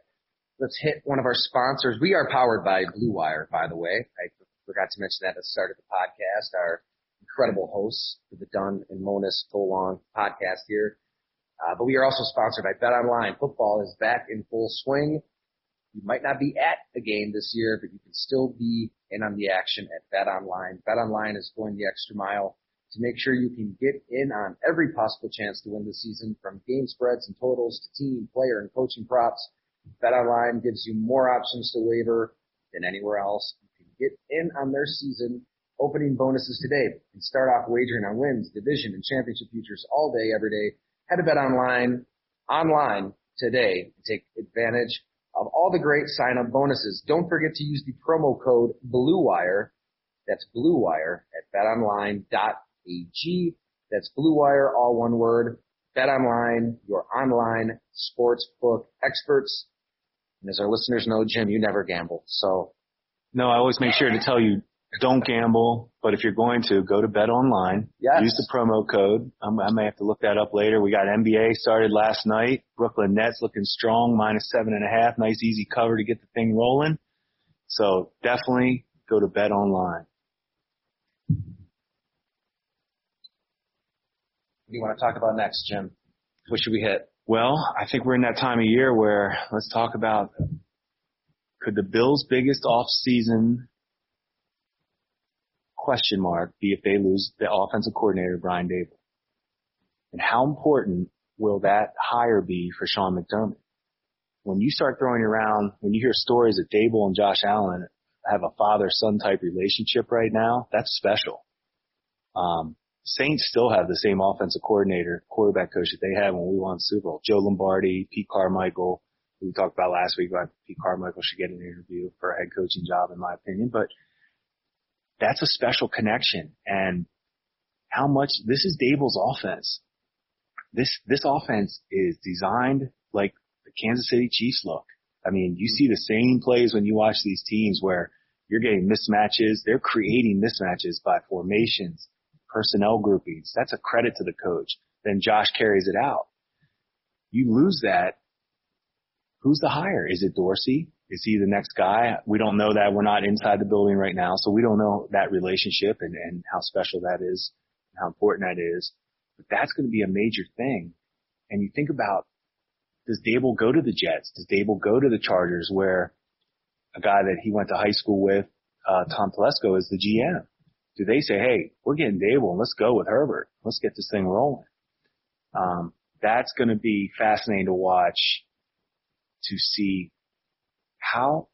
Let's hit one of our sponsors. We are powered by Blue Wire, by the way. I forgot to mention that at the start of the podcast. Our incredible hosts for the Dunne and Monos Go Long podcast here. Uh, but we are also sponsored by Bet Online. Football is back in full swing. You might not be at a game this year, but you can still be in on the action at Bet Online. Bet Online is going the extra mile to make sure you can get in on every possible chance to win the season from game spreads and totals to team, player, and coaching props. BetOnline gives you more options to waiver than anywhere else. You can get in on their season opening bonuses today and start off wagering on wins, division, and championship futures all day, every day head to BetOnline Online today and take advantage of all the great sign-up bonuses. Don't forget to use the promo code BLUEWIRE. That's BLUEWIRE at betonline.ag. That's Blue Wire, all one word. BetOnline, your online sports book experts. And as our listeners know, Jim, you never gamble. So. No, I always make sure to tell you don't gamble, but if you're going to, go to Bet Online. Yes. Use the promo code. I'm, I may have to look that up later. We got NBA started last night. Brooklyn Nets looking strong, minus seven and a half. Nice easy cover to get the thing rolling. So definitely go to Bet Online. What do you want to talk about next, Jim? What should we hit? Well, I think we're in that time of year where let's talk about could the Bills' biggest off-season question mark be if they lose the offensive coordinator, Brian Daboll. And how important will that hire be for Sean McDermott? When you start throwing around, when you hear stories that Daboll and Josh Allen have a father-son type relationship right now, that's special. Um, Saints still have the same offensive coordinator, quarterback coach that they had when we won Super Bowl. Joe Lombardi, Pete Carmichael. We talked about last week about Pete Carmichael should get an interview for a head coaching job, in my opinion. But that's a special connection. And how much this is Daboll's offense. This this offense is designed like the Kansas City Chiefs look. I mean, you see the same plays when you watch these teams where you're getting mismatches. They're creating mismatches by formations, personnel groupings. That's a credit to the coach. Then Josh carries it out. You lose that. Who's the hire? Is it Dorsey? Is he the next guy? We don't know that. We're not inside the building right now, so we don't know that relationship and, and how special that is, and how important that is. But that's going to be a major thing. And you think about, does Daboll go to the Jets? Does Daboll go to the Chargers where a guy that he went to high school with, uh, Tom Telesco is the GM? Do they say, hey, we're getting and let's go with Herbert. Let's get this thing rolling. Um, that's going to be fascinating to watch to see how,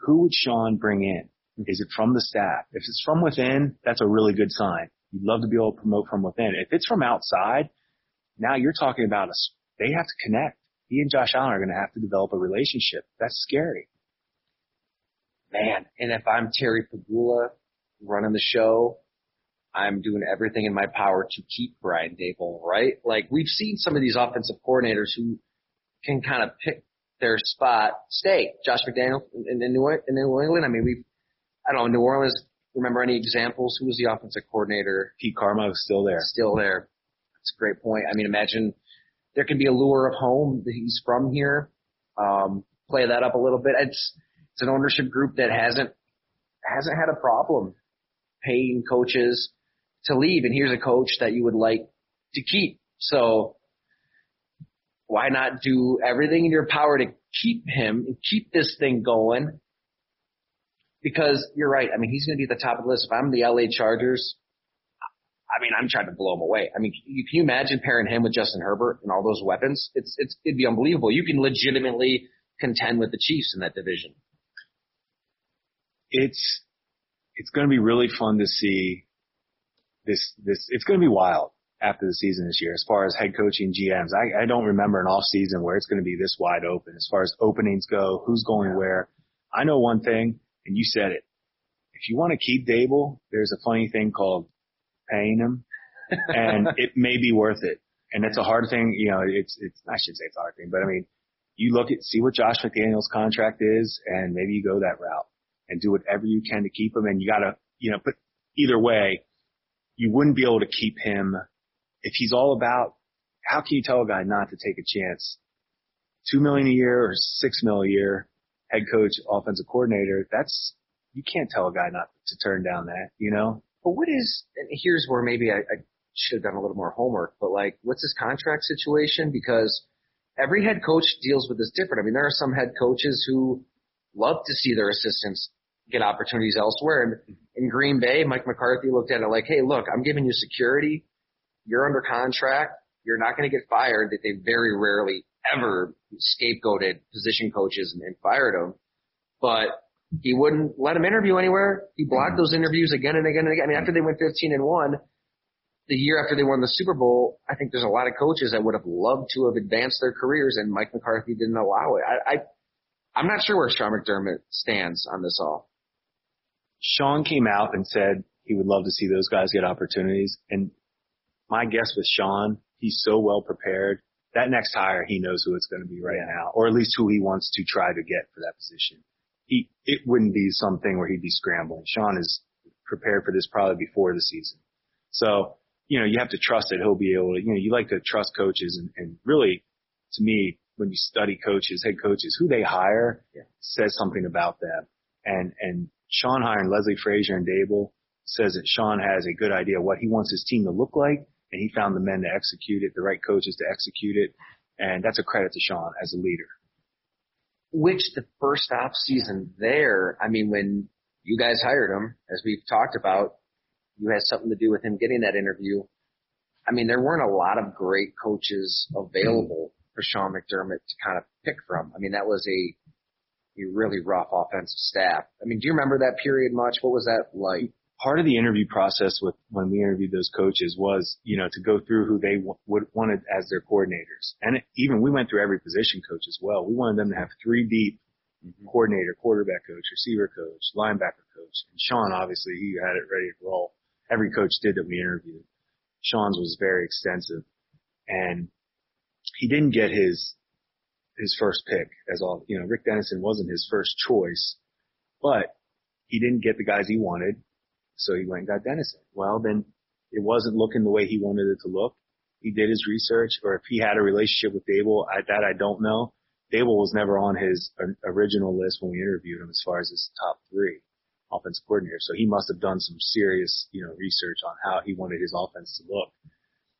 who would Sean bring in? Is it from the staff? If it's from within, that's a really good sign. You'd love to be able to promote from within. If it's from outside, now you're talking about us. They have to connect. He and Josh Allen are going to have to develop a relationship. That's scary. Man, and if I'm Terry Pegula running the show, I'm doing everything in my power to keep Brian Daboll, right? Like we've seen some of these offensive coordinators who can kind of pick their spot stay. Josh McDaniel in, in, New, in New England. I mean, we, I don't know, New Orleans. Remember any examples? Who was the offensive coordinator? Pete Carmichael is still there. Still there. That's a great point. I mean, imagine there can be a lure of home that he's from here. Um, play that up a little bit. It's it's an ownership group that hasn't hasn't had a problem paying coaches to leave, and here's a coach that you would like to keep. So why not do everything in your power to keep him and keep this thing going? Because you're right. I mean, he's going to be at the top of the list. If I'm the LA Chargers, I mean, I'm trying to blow him away. I mean, can you imagine pairing him with Justin Herbert and all those weapons? It's, it's, it'd be unbelievable. You can legitimately contend with the Chiefs in that division. It's, it's going to be really fun to see this this it's going to be wild after the season this year as far as head coaching GMs. I, I don't remember an off season where it's going to be this wide open as far as openings go, who's going where. I know one thing, and you said it. If you want to keep Daboll, there's a funny thing called paying him, and it may be worth it. And it's a hard thing, you know. It's it's I should say it's a hard thing, but I mean, you look at see what Josh McDaniel's contract is, and maybe you go that route and do whatever you can to keep him. And you gotta, you know, but either way, you wouldn't be able to keep him if he's all about. How can you tell a guy not to take a chance? Two million a year or six mil a year, head coach, offensive coordinator. That's you can't tell a guy not to turn down that, you know. But what is? And here's where maybe I, I should have done a little more homework. But like, what's his contract situation? Because every head coach deals with this different. I mean, there are some head coaches who love to see their assistants get opportunities elsewhere. And in Green Bay, Mike McCarthy looked at it like, hey, look, I'm giving you security. You're under contract. You're not going to get fired. That they very rarely ever scapegoated position coaches and, and fired them. But he wouldn't let him interview anywhere. He blocked those interviews again and again and again. I mean, after they went 15 and one, the year after they won the Super Bowl, I think there's a lot of coaches that would have loved to have advanced their careers, and Mike McCarthy didn't allow it. I, I I'm not sure where Sean McDermott stands on this all. Sean came out and said he would love to see those guys get opportunities. And my guess with Sean, he's so well prepared. That next hire, he knows who it's going to be right yeah. now, or at least who he wants to try to get for that position. He, it wouldn't be something where he'd be scrambling. Sean is prepared for this probably before the season. So, you know, you have to trust that he'll be able to, you know, you like to trust coaches and, and really, to me, when you study coaches, head coaches, who they hire yeah. says something about them. And, and Sean hiring Leslie Frazier and Daboll says that Sean has a good idea what he wants his team to look like, and he found the men to execute it, the right coaches to execute it, and that's a credit to Sean as a leader. Which the first off season there, I mean, when you guys hired him, as we've talked about, you had something to do with him getting that interview. I mean, there weren't a lot of great coaches available for Sean McDermott to kind of pick from. I mean, that was a a really rough offensive staff. I mean, do you remember that period much? What was that like? Part of the interview process with when we interviewed those coaches was, you know, to go through who they w- would wanted as their coordinators, and even we went through every position coach as well. We wanted them to have three deep mm-hmm. coordinator, quarterback coach, receiver coach, linebacker coach, and Sean obviously he had it ready to roll. Every coach did that we interviewed. Sean's was very extensive, and he didn't get his his first pick as all, you know, Rick Dennison wasn't his first choice, but he didn't get the guys he wanted. So he went and got Dennison. Well, then it wasn't looking the way he wanted it to look. He did his research or if he had a relationship with Daboll, I, that I don't know. Daboll was never on his uh, original list when we interviewed him as far as his top three offensive coordinator. So he must have done some serious, you know, research on how he wanted his offense to look.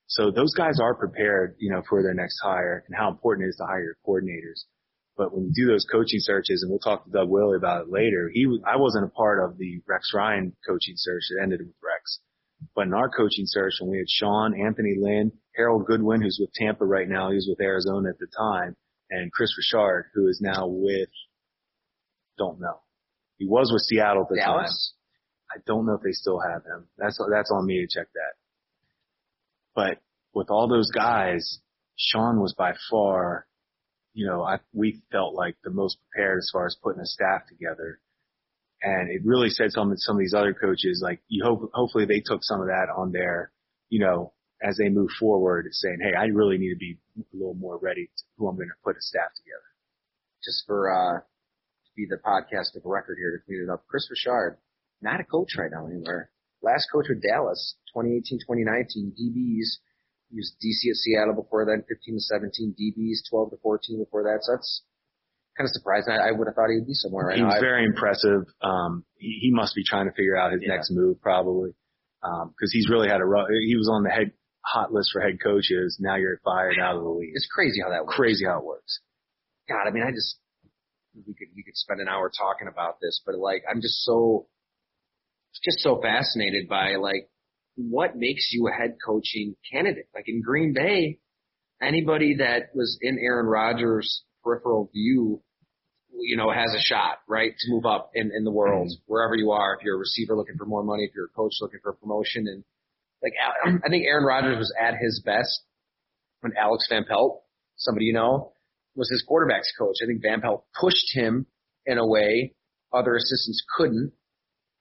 So those guys are prepared, you know, for their next hire and how important it is to hire your coordinators. But when you do those coaching searches, and we'll talk to Doug Whaley about it later, he I wasn't a part of the Rex Ryan coaching search that ended with Rex. But in our coaching search, when we had Sean, Anthony Lynn, Harold Goodwin, who's with Tampa right now, he was with Arizona at the time, and Kris Richard, who is now with, don't know. He was with Seattle at the Dallas? time. I don't know if they still have him. That's that's on me to check that. But with all those guys, Sean was by far, you know, I, we felt like the most prepared as far as putting a staff together. And it really said something to some of these other coaches, like you hope, hopefully they took some of that on their, you know, as they move forward saying, Hey, I really need to be a little more ready to who I'm going to put a staff together. Just for, uh, to be the podcast of record here to clean it up. Kris Richard, not a coach right now anywhere. Last coach with Dallas, 2018, 2019, DBs. He was DC at Seattle before then, 15 to 17 DBs, 12 to 14 before that. So that's kind of surprising. I, I would have thought he would be somewhere right he now. was very impressive. Um, he, he must be trying to figure out his yeah. next move probably. Um, cause he's really had a rough, he was on the head hot list for head coaches. Now you're fired out of the league. It's crazy how that works. Crazy how it works. God, I mean, I just, we could, we could spend an hour talking about this, but like, I'm just so, just so fascinated by like what makes you a head coaching candidate. Like in Green Bay, anybody that was in Aaron Rodgers' peripheral view, you know, has a shot, right, to move up in, in the world, mm-hmm. wherever you are. If you're a receiver looking for more money, if you're a coach looking for a promotion, and like I think Aaron Rodgers was at his best when Alex Van Pelt, somebody you know, was his quarterbacks coach. I think Van Pelt pushed him in a way other assistants couldn't,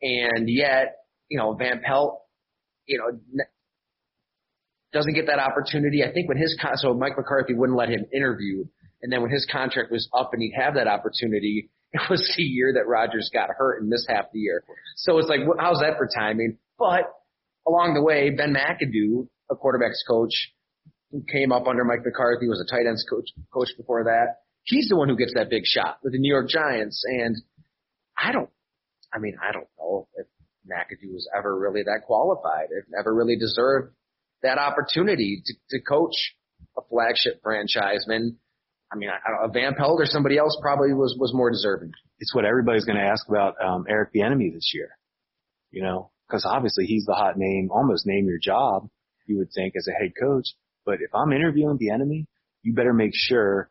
and yet you know Van Pelt, you know, doesn't get that opportunity. I think when his con- so Mike McCarthy wouldn't let him interview, and then when his contract was up and he'd have that opportunity, it was the year that Rodgers got hurt and missed half the year. So it's like, how's that for timing? But along the way, Ben McAdoo, a quarterbacks coach, who came up under Mike McCarthy, was a tight ends coach coach before that. He's the one who gets that big shot with the New York Giants, and I don't. I mean, I don't know if McAdoo was ever really that qualified, if ever really deserved that opportunity to, to coach a flagship franchise. Man, I mean, I don't Van Pelt or somebody else probably was was more deserving. It's what everybody's going to ask about um, Eric Bieniemy this year. You know, because obviously he's the hot name, almost name your job. You would think as a head coach, but if I'm interviewing Bieniemy, you better make sure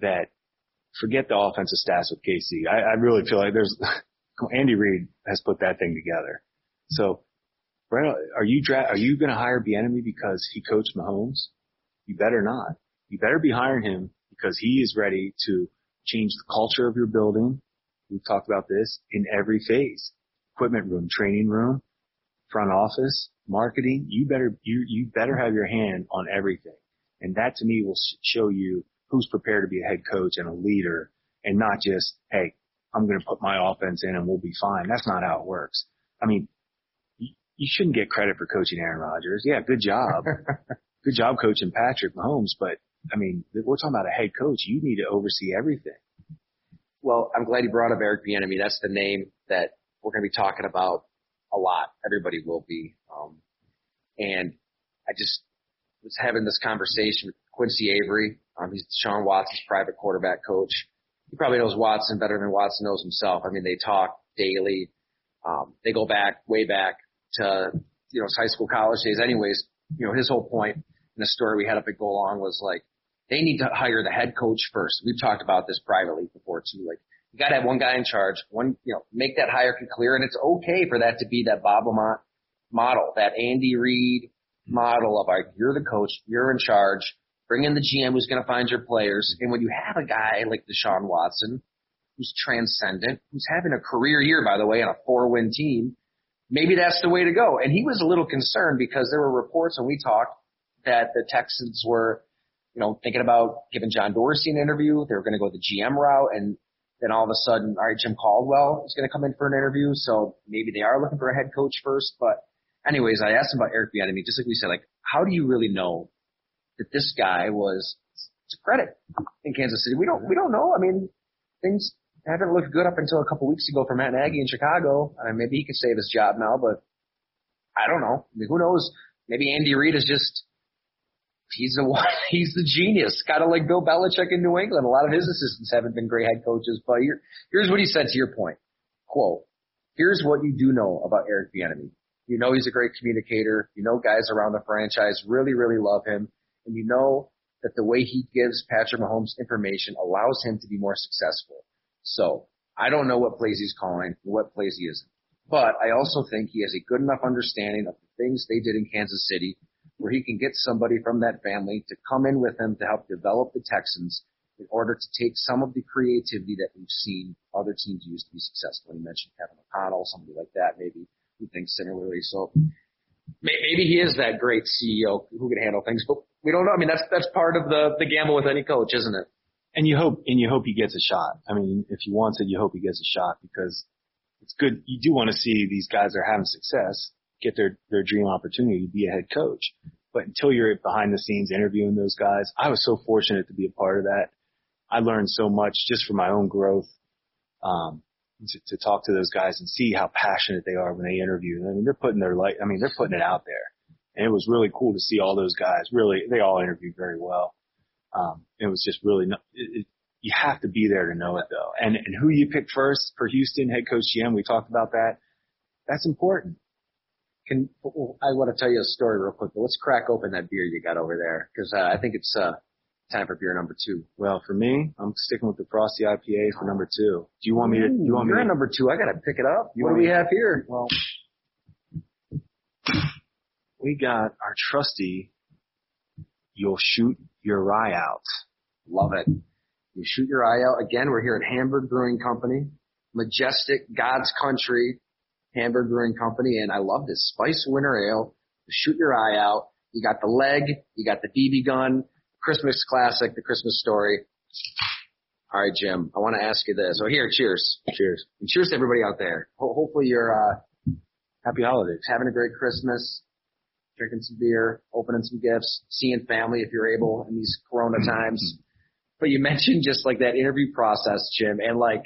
that forget the offensive stats with KC. I, I really feel like there's Andy Reid has put that thing together. So, are you dra- are you going to hire Bieniemy because he coached Mahomes? You better not. You better be hiring him because he is ready to change the culture of your building. We've talked about this in every phase. Equipment room, training room, front office, marketing. You better, you, you better have your hand on everything. And that to me will show you who's prepared to be a head coach and a leader and not just, hey, I'm going to put my offense in and we'll be fine. That's not how it works. I mean, you shouldn't get credit for coaching Aaron Rodgers. Yeah, good job. good job coaching Patrick Mahomes, but I mean, we're talking about a head coach. You need to oversee everything. Well, I'm glad you brought up Eric Bieniemy. That's the name that we're going to be talking about a lot. Everybody will be. Um, and I just was having this conversation with Quincy Avery. Um, he's Sean Watson's private quarterback coach. He probably knows Watson better than Watson knows himself. I mean, they talk daily. Um, they go back way back to you know high school, college days. Anyways, you know his whole point in the story we had up at Go Long was like they need to hire the head coach first. We've talked about this privately before too. Like you got to have one guy in charge, one you know make that hierarchy clear, and it's okay for that to be that Bob Lamont model, that Andy Reid model of like you're the coach, you're in charge. Bring in the GM who's going to find your players. And when you have a guy like Deshaun Watson, who's transcendent, who's having a career year, by the way, on a four-win team, maybe that's the way to go. And he was a little concerned because there were reports when we talked that the Texans were, you know, thinking about giving John Dorsey an interview. They were going to go the GM route, and then all of a sudden, all right, Jim Caldwell is going to come in for an interview. So maybe they are looking for a head coach first. But anyways, I asked him about Eric Bieniemy, just like we said, like, how do you really know that this guy was to credit in Kansas City. We don't we don't know. I mean, things haven't looked good up until a couple weeks ago for Matt Nagy in Chicago. I mean, maybe he could save his job now, but I don't know. I mean, who knows? Maybe Andy Reid is just he's the one. He's the genius. Kind of like Bill Belichick in New England. A lot of his assistants haven't been great head coaches, but here, here's what he said to your point. Quote, here's what you do know about Eric Bieniemy. You know he's a great communicator. You know guys around the franchise really, really love him and you know that the way he gives Patrick Mahomes information allows him to be more successful. So I don't know what plays he's calling, what plays he isn't. But I also think he has a good enough understanding of the things they did in Kansas City where he can get somebody from that family to come in with him to help develop the Texans in order to take some of the creativity that we've seen other teams use to be successful. You mentioned Kevin O'Connell, somebody like that, maybe who thinks similarly. So maybe he is that great CEO who can handle things, but we don't know. I mean, that's that's part of the the gamble with any coach, isn't it? And you hope and you hope he gets a shot. I mean, if he wants it, you hope he gets a shot because it's good. You do want to see these guys that are having success get their their dream opportunity to be a head coach. But until you're behind the scenes interviewing those guys, I was so fortunate to be a part of that. I learned so much just for my own growth. Um, to, to talk to those guys and see how passionate they are when they interview. I mean, they're putting their light, I mean, they're putting it out there. And it was really cool to see all those guys. Really, they all interviewed very well. Um, it was just really, it, it, you have to be there to know it though. And, and who you pick first for Houston head coach GM, we talked about that. That's important. Can, I want to tell you a story real quick, but let's crack open that beer you got over there. Cause, uh, I think it's, uh, time for beer number two. Well, for me, I'm sticking with the Frosty IPA for number two. Do you want me to? Do you want You're me? at number two. I gotta pick it up. You what do we have here? Well, we got our trusty, you'll shoot your eye out. Love it. You shoot your eye out. Again, we're here at Hamburg Brewing Company, majestic God's country, Hamburg Brewing Company, and I love this Spice Winter Ale. Shoot your eye out. You got the leg, you got the BB gun, Christmas classic, the Christmas story. All right, Jim, I want to ask you this. Oh, here, cheers. Cheers. And cheers to everybody out there. Ho- hopefully you're, uh, Happy holidays. having a great Christmas, drinking some beer, opening some gifts, seeing family if you're able in these Corona times. But you mentioned just like that interview process, Jim, and like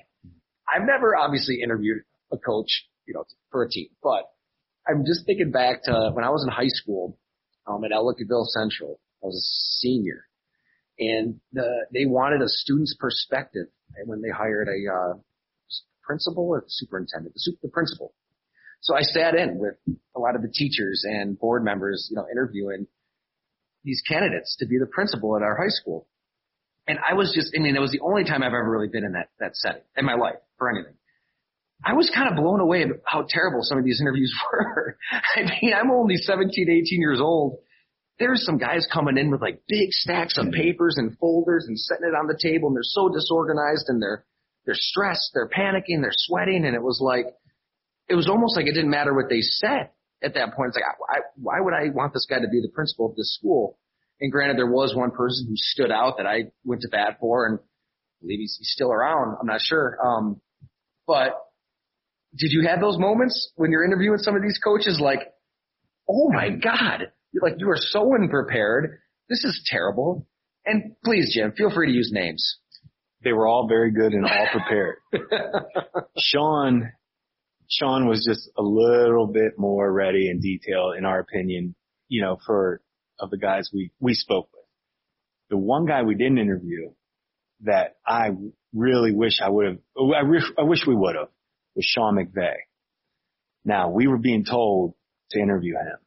I've never obviously interviewed a coach, you know, for a team, but I'm just thinking back to when I was in high school, um, at Ellicottville Central. I was a senior, and the they wanted a student's perspective when they hired a uh, principal or superintendent, the, super, the principal. So I sat in with a lot of the teachers and board members, you know, interviewing these candidates to be the principal at our high school. And I was just, I mean, it was the only time I've ever really been in that, that setting in my life for anything. I was kind of blown away at how terrible some of these interviews were. I mean, I'm only 17, 18 years old. There's some guys coming in with like big stacks of papers and folders and setting it on the table and they're so disorganized and they're, they're stressed, they're panicking, they're sweating. And it was like, it was almost like it didn't matter what they said at that point. It's like, I, why would I want this guy to be the principal of this school? And granted, there was one person who stood out that I went to bat for and I believe he's, he's still around. I'm not sure. Um, but did you have those moments when you're interviewing some of these coaches like, oh my God, you're like, you are so unprepared. This is terrible. And please, Jim, feel free to use names. They were all very good and all prepared. Sean, Sean was just a little bit more ready and detailed in our opinion, you know, for, of the guys we, we spoke with. The one guy we didn't interview that I really wish I would have, I wish, I wish we would have was Sean McVay. Now we were being told to interview him.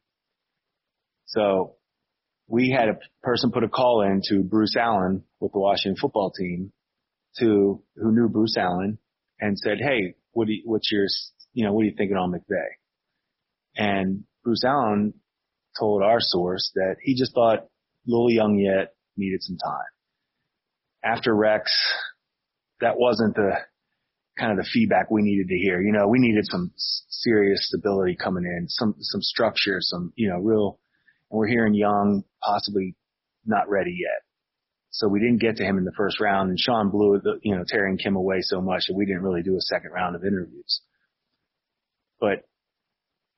So we had a person put a call in to Bruce Allen with the Washington football team to, who knew Bruce Allen and said, Hey, what you, what's your, you know, what are you thinking on McVay? And Bruce Allen told our source that he just thought little young yet needed some time. After Rex, that wasn't the kind of the feedback we needed to hear. You know, we needed some serious stability coming in, some, some structure, some, you know, real, and we're hearing young, possibly not ready yet. So we didn't get to him in the first round and Sean blew the, you know, Terry and Kim away so much that we didn't really do a second round of interviews. But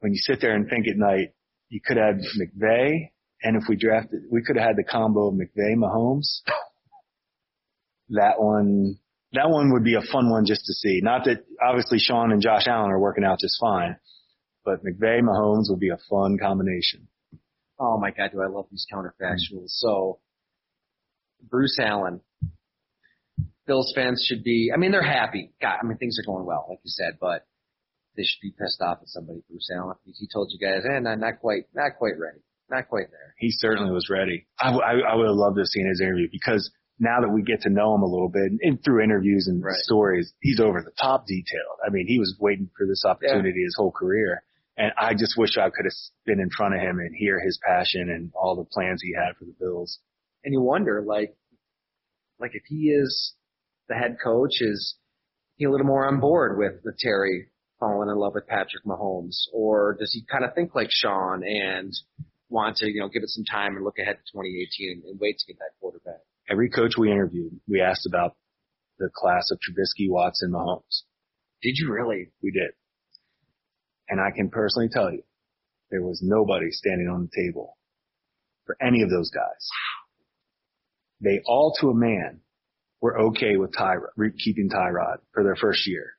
when you sit there and think at night, you could have McVay and if we drafted, we could have had the combo of McVay Mahomes. That one, that one would be a fun one just to see. Not that obviously Sean and Josh Allen are working out just fine, but McVay Mahomes would be a fun combination. Oh my God, do I love these counterfactuals. So Bruce Allen, Bills fans should be, I mean, they're happy. God, I mean, things are going well, like you said, but they should be pissed off at somebody, Bruce Allen. He told you guys, eh, not, not quite, not quite ready. Not quite there. He certainly was ready. I, w- I, I would have loved to have seen his interview because now that we get to know him a little bit and through interviews and Right. stories, he's over the top detailed. I mean, he was waiting for this opportunity his whole career. And I just wish I could have been in front of him and hear his passion and all the plans he had for the Bills. And you wonder, like, like if he is the head coach, is he a little more on board with the Terry falling in love with Patrick Mahomes, or does he kind of think like Sean and want to, you know, give it some time and look ahead to 2018 and wait to get that quarterback? Every coach we interviewed, we asked about the class of Trubisky, Watson, Mahomes. Did you really? We did. And I can personally tell you, there was nobody standing on the table for any of those guys. They all to a man were okay with Tyrod, keeping Tyrod for their first year.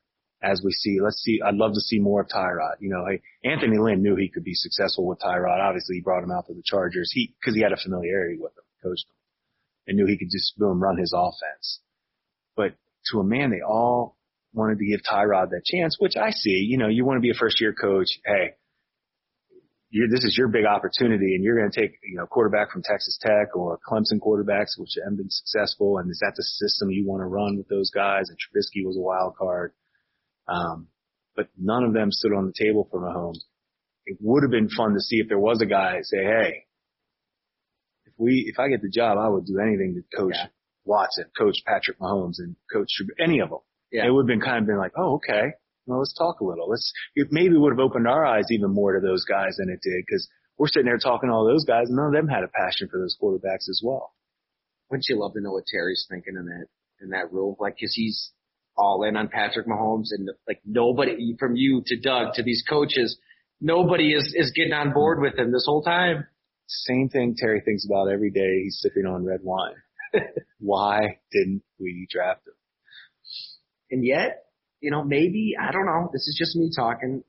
As we see, let's see, I'd love to see more of Tyrod. You know, hey, Anthony Lynn knew he could be successful with Tyrod. Obviously he brought him out to the Chargers. He, cause he had a familiarity with him, coached him and knew he could just boom run his offense. But to a man, they all wanted to give Tyrod that chance, which I see. You know, you want to be a first year coach. Hey, you this is your big opportunity, and you're going to take you know quarterback from Texas Tech or Clemson quarterbacks, which haven't been successful, and is that the system you want to run with those guys? And Trubisky was a wild card, um, but none of them stood on the table for Mahomes. it would have been fun to see if there was a guy say, hey, if we, if I get the job, I would do anything to coach Yeah. Watson, coach Patrick Mahomes, and coach any of them. Yeah. It would have been kind of been like, oh, okay, well, let's talk a little. Let's, it maybe would have opened our eyes even more to those guys than it did because we're sitting there talking to all those guys and none of them had a passion for those quarterbacks as well. Wouldn't you love to know what Terry's thinking in that in that room? Like, cause he's all in on Patrick Mahomes, and like nobody from you to Doug to these coaches, nobody is is getting on board with him this whole time. Same thing Terry thinks about every day he's sipping on red wine. Why didn't we draft him? And yet, you know, maybe I don't know. This is just me talking.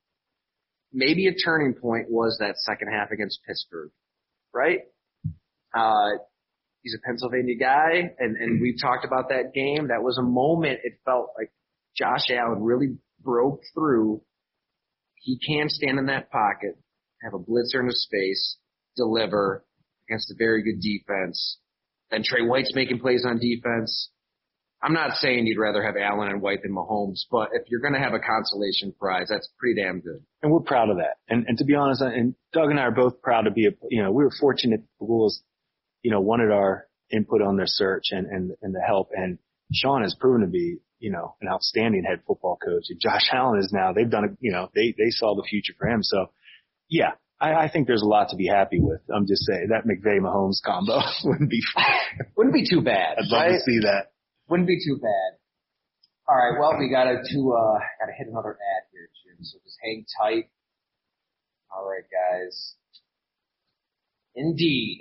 Maybe a turning point was that second half against Pittsburgh, right? Uh, he's a Pennsylvania guy, and and we've talked about that game. That was a moment. It felt like Josh Allen really broke through. He can stand in that pocket, have a blitzer in his space, deliver against a very good defense. Then Tre White's making plays on defense. I'm not saying you'd rather have Allen and White than Mahomes, but if you're going to have a consolation prize, that's pretty damn good. And we're proud of that. And, and to be honest, and Doug and I are both proud to be a, you know, we were fortunate the Bulls, you know, wanted our input on their search and, and, and the help. And Sean has proven to be, you know, an outstanding head football coach. And Josh Allen is now, they've done, a, you know, they, they saw the future for him. So yeah, I, I think there's a lot to be happy with. I'm just saying that McVay Mahomes combo wouldn't be, Wouldn't be too bad, I'd love right? to see that. Wouldn't be too bad. All right, well, we got to to uh, got to hit another ad here, Jim. So just hang tight. All right, guys. Indeed,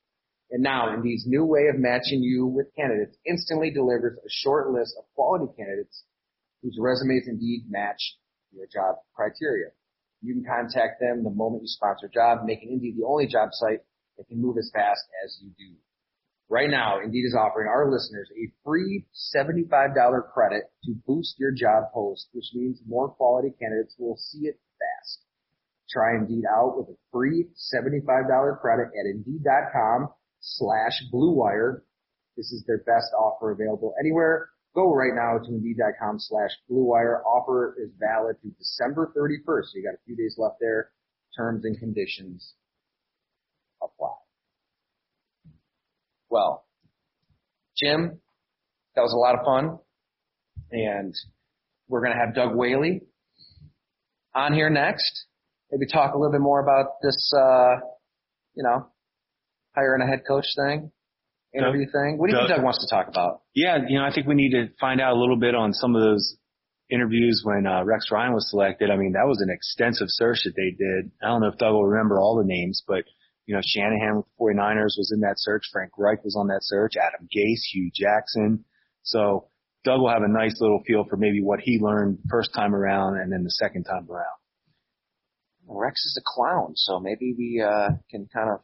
And now Indeed's new way of matching you with candidates instantly delivers a short list of quality candidates whose resumes indeed match your job criteria. You can contact them the moment you sponsor a job, making Indeed the only job site that can move as fast as you do. Right now, Indeed is offering our listeners a free $75 credit to boost your job post, which means more quality candidates will see it fast. Try Indeed out with a free $75 credit at Indeed.com slash Blue Wire. This is their best offer available anywhere. Go right now to Indeed.com slash Blue Wire. Offer is valid through December 31st. So you got a few days left there. Terms and conditions apply. Well, Jim, that was a lot of fun. And we're going to have Doug Whaley on here next. Maybe talk a little bit more about this, uh, you know, hiring a head coach thing, interview thing. What do you think Doug- Doug wants to talk about? Yeah, you know, I think we need to find out a little bit on some of those interviews when uh, Rex Ryan was selected. I mean, that was an extensive search that they did. I don't know if Doug will remember all the names, but you know, Shanahan with the 49ers was in that search. Frank Reich was on that search. Adam Gase, Hue Jackson. So Doug will have a nice little feel for maybe what he learned first time around and then the second time around. Rex is a clown, so maybe we uh, can kind of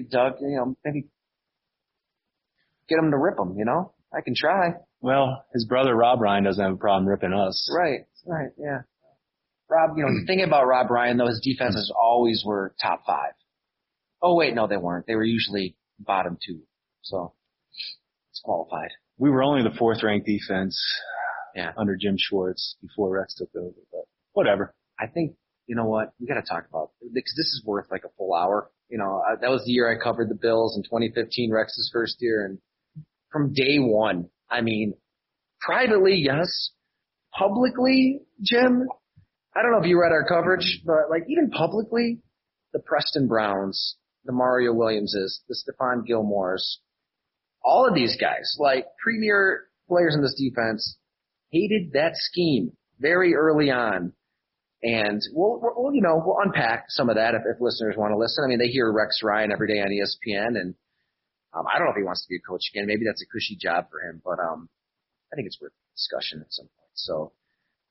get Doug, you know, maybe get him to rip him. You know, I can try. Well, his brother Rob Ryan doesn't have a problem ripping us. Right, right, yeah. Rob, you know, the thing about Rob Ryan though, his defenses always were top five. Oh wait, no, they weren't. They were usually bottom two. So it's qualified. We were only the fourth ranked defense Yeah. under Jim Schwartz before Rex took over, but whatever. I think you know what we got to talk about because this is worth like a full hour. You know, uh, that was the year I covered the Bills in 2015, Rex's first year, and from day one, I mean, privately, yes, publicly, Jim. I don't know if you read our coverage, but like even publicly, the Preston Browns, the Mario Williamses, the Stephon Gilmores, all of these guys, like premier players in this defense, hated that scheme very early on. And we'll, we'll, you know, we'll unpack some of that if, if listeners want to listen. I mean, they hear Rex Ryan every day on ESPN, and um, I don't know if he wants to be a coach again. Maybe that's a cushy job for him, but um, I think it's worth discussion at some point. So,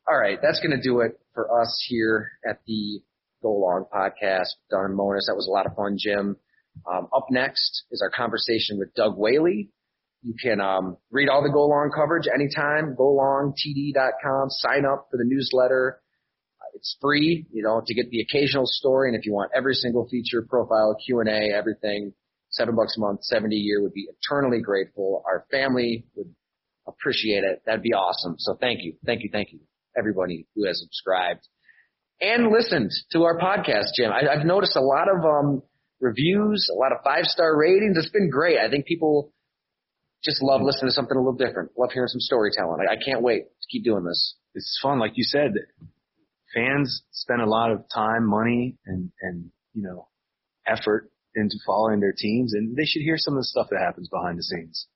all right, that's going to do it for us here at the Go Long podcast. Don Monos, that was a lot of fun, Jim. Um, up next is our conversation with Doug Whaley. You can um, read all the Go Long coverage anytime. GoLongTD.com. Sign up for the newsletter. It's free, you know, to get the occasional story. And if you want every single feature, profile, Q and A, everything, seven bucks a month, seventy a year would be eternally grateful. Our family would appreciate it. That'd be awesome. So thank you, thank you, thank you, everybody who has subscribed and listened to our podcast, Jim. I, I've noticed a lot of um, reviews, a lot of five star ratings. It's been great. I think people just love listening to something a little different. Love hearing some storytelling. I, I can't wait to keep doing this. It's fun, like you said. Fans spend a lot of time, money, and and you know, effort into following their teams, and they should hear some of the stuff that happens behind the scenes.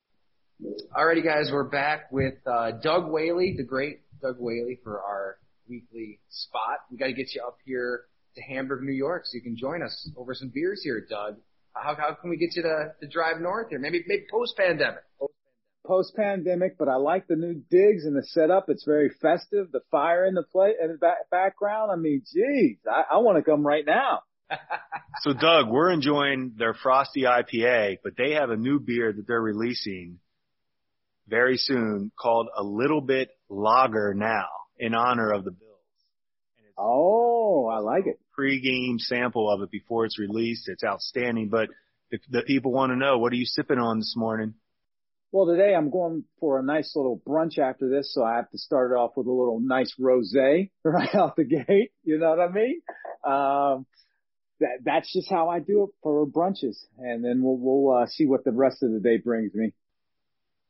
Alrighty, guys, we're back with uh, Doug Whaley, the great Doug Whaley, for our weekly spot. We got to get you up here to Hamburg, New York, so you can join us over some beers here, Doug. How, how can we get you to, to drive north here? Maybe maybe post pandemic. Pandemic, but I like the new digs and the setup. It's very festive. The fire in the play in the back, background. I mean, geez, I, I want to come right now. so Doug, we're enjoying their frosty IPA, but they have a new beer that they're releasing very soon called a little bit lager now in honor of the Bills. Oh, I like it. Pre-game sample of it before it's released. It's outstanding. But the, the people want to know, what are you sipping on this morning? Well, today I'm going for a nice little brunch after this, so I have to start it off with a little nice rosé right out the gate. You know what I mean? Um, that that's just how I do it for brunches, and then we'll we'll uh, see what the rest of the day brings me.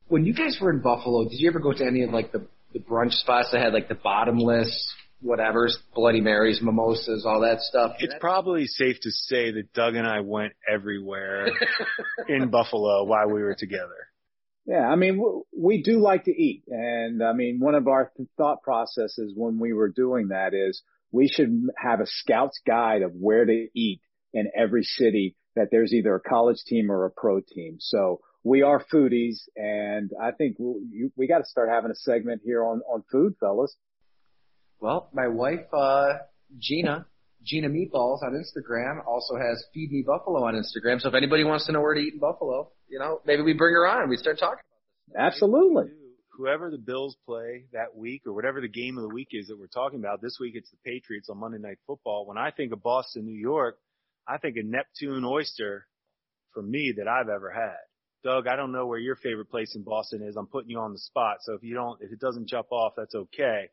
When you guys were in Buffalo, did you ever go to any of like the the brunch spots that had like the bottomless whatever's Bloody Marys, mimosas, all that stuff. It's probably safe to say that Doug and I went everywhere in Buffalo while we were together. Yeah, I mean, we do like to eat. And I mean, one of our thought processes when we were doing that is we should have a scout's guide of where to eat in every city that there's either a college team or a pro team. So we are foodies and I think we, we got to start having a segment here on, on food, fellas. Well, my wife, uh, Gina, Gina Meatballs on Instagram also has Feed Me Buffalo on Instagram. So if anybody wants to know where to eat in Buffalo, you know, maybe we bring her on and we start talking about this. Absolutely. Whoever the Bills play that week or whatever the game of the week is that we're talking about, this week it's the Patriots on Monday Night Football. When I think of Boston, New York, I think of Neptune oyster for me that I've ever had. Doug, I don't know where your favorite place in Boston is. I'm putting you on the spot. So if you don't, if it doesn't jump off, that's okay.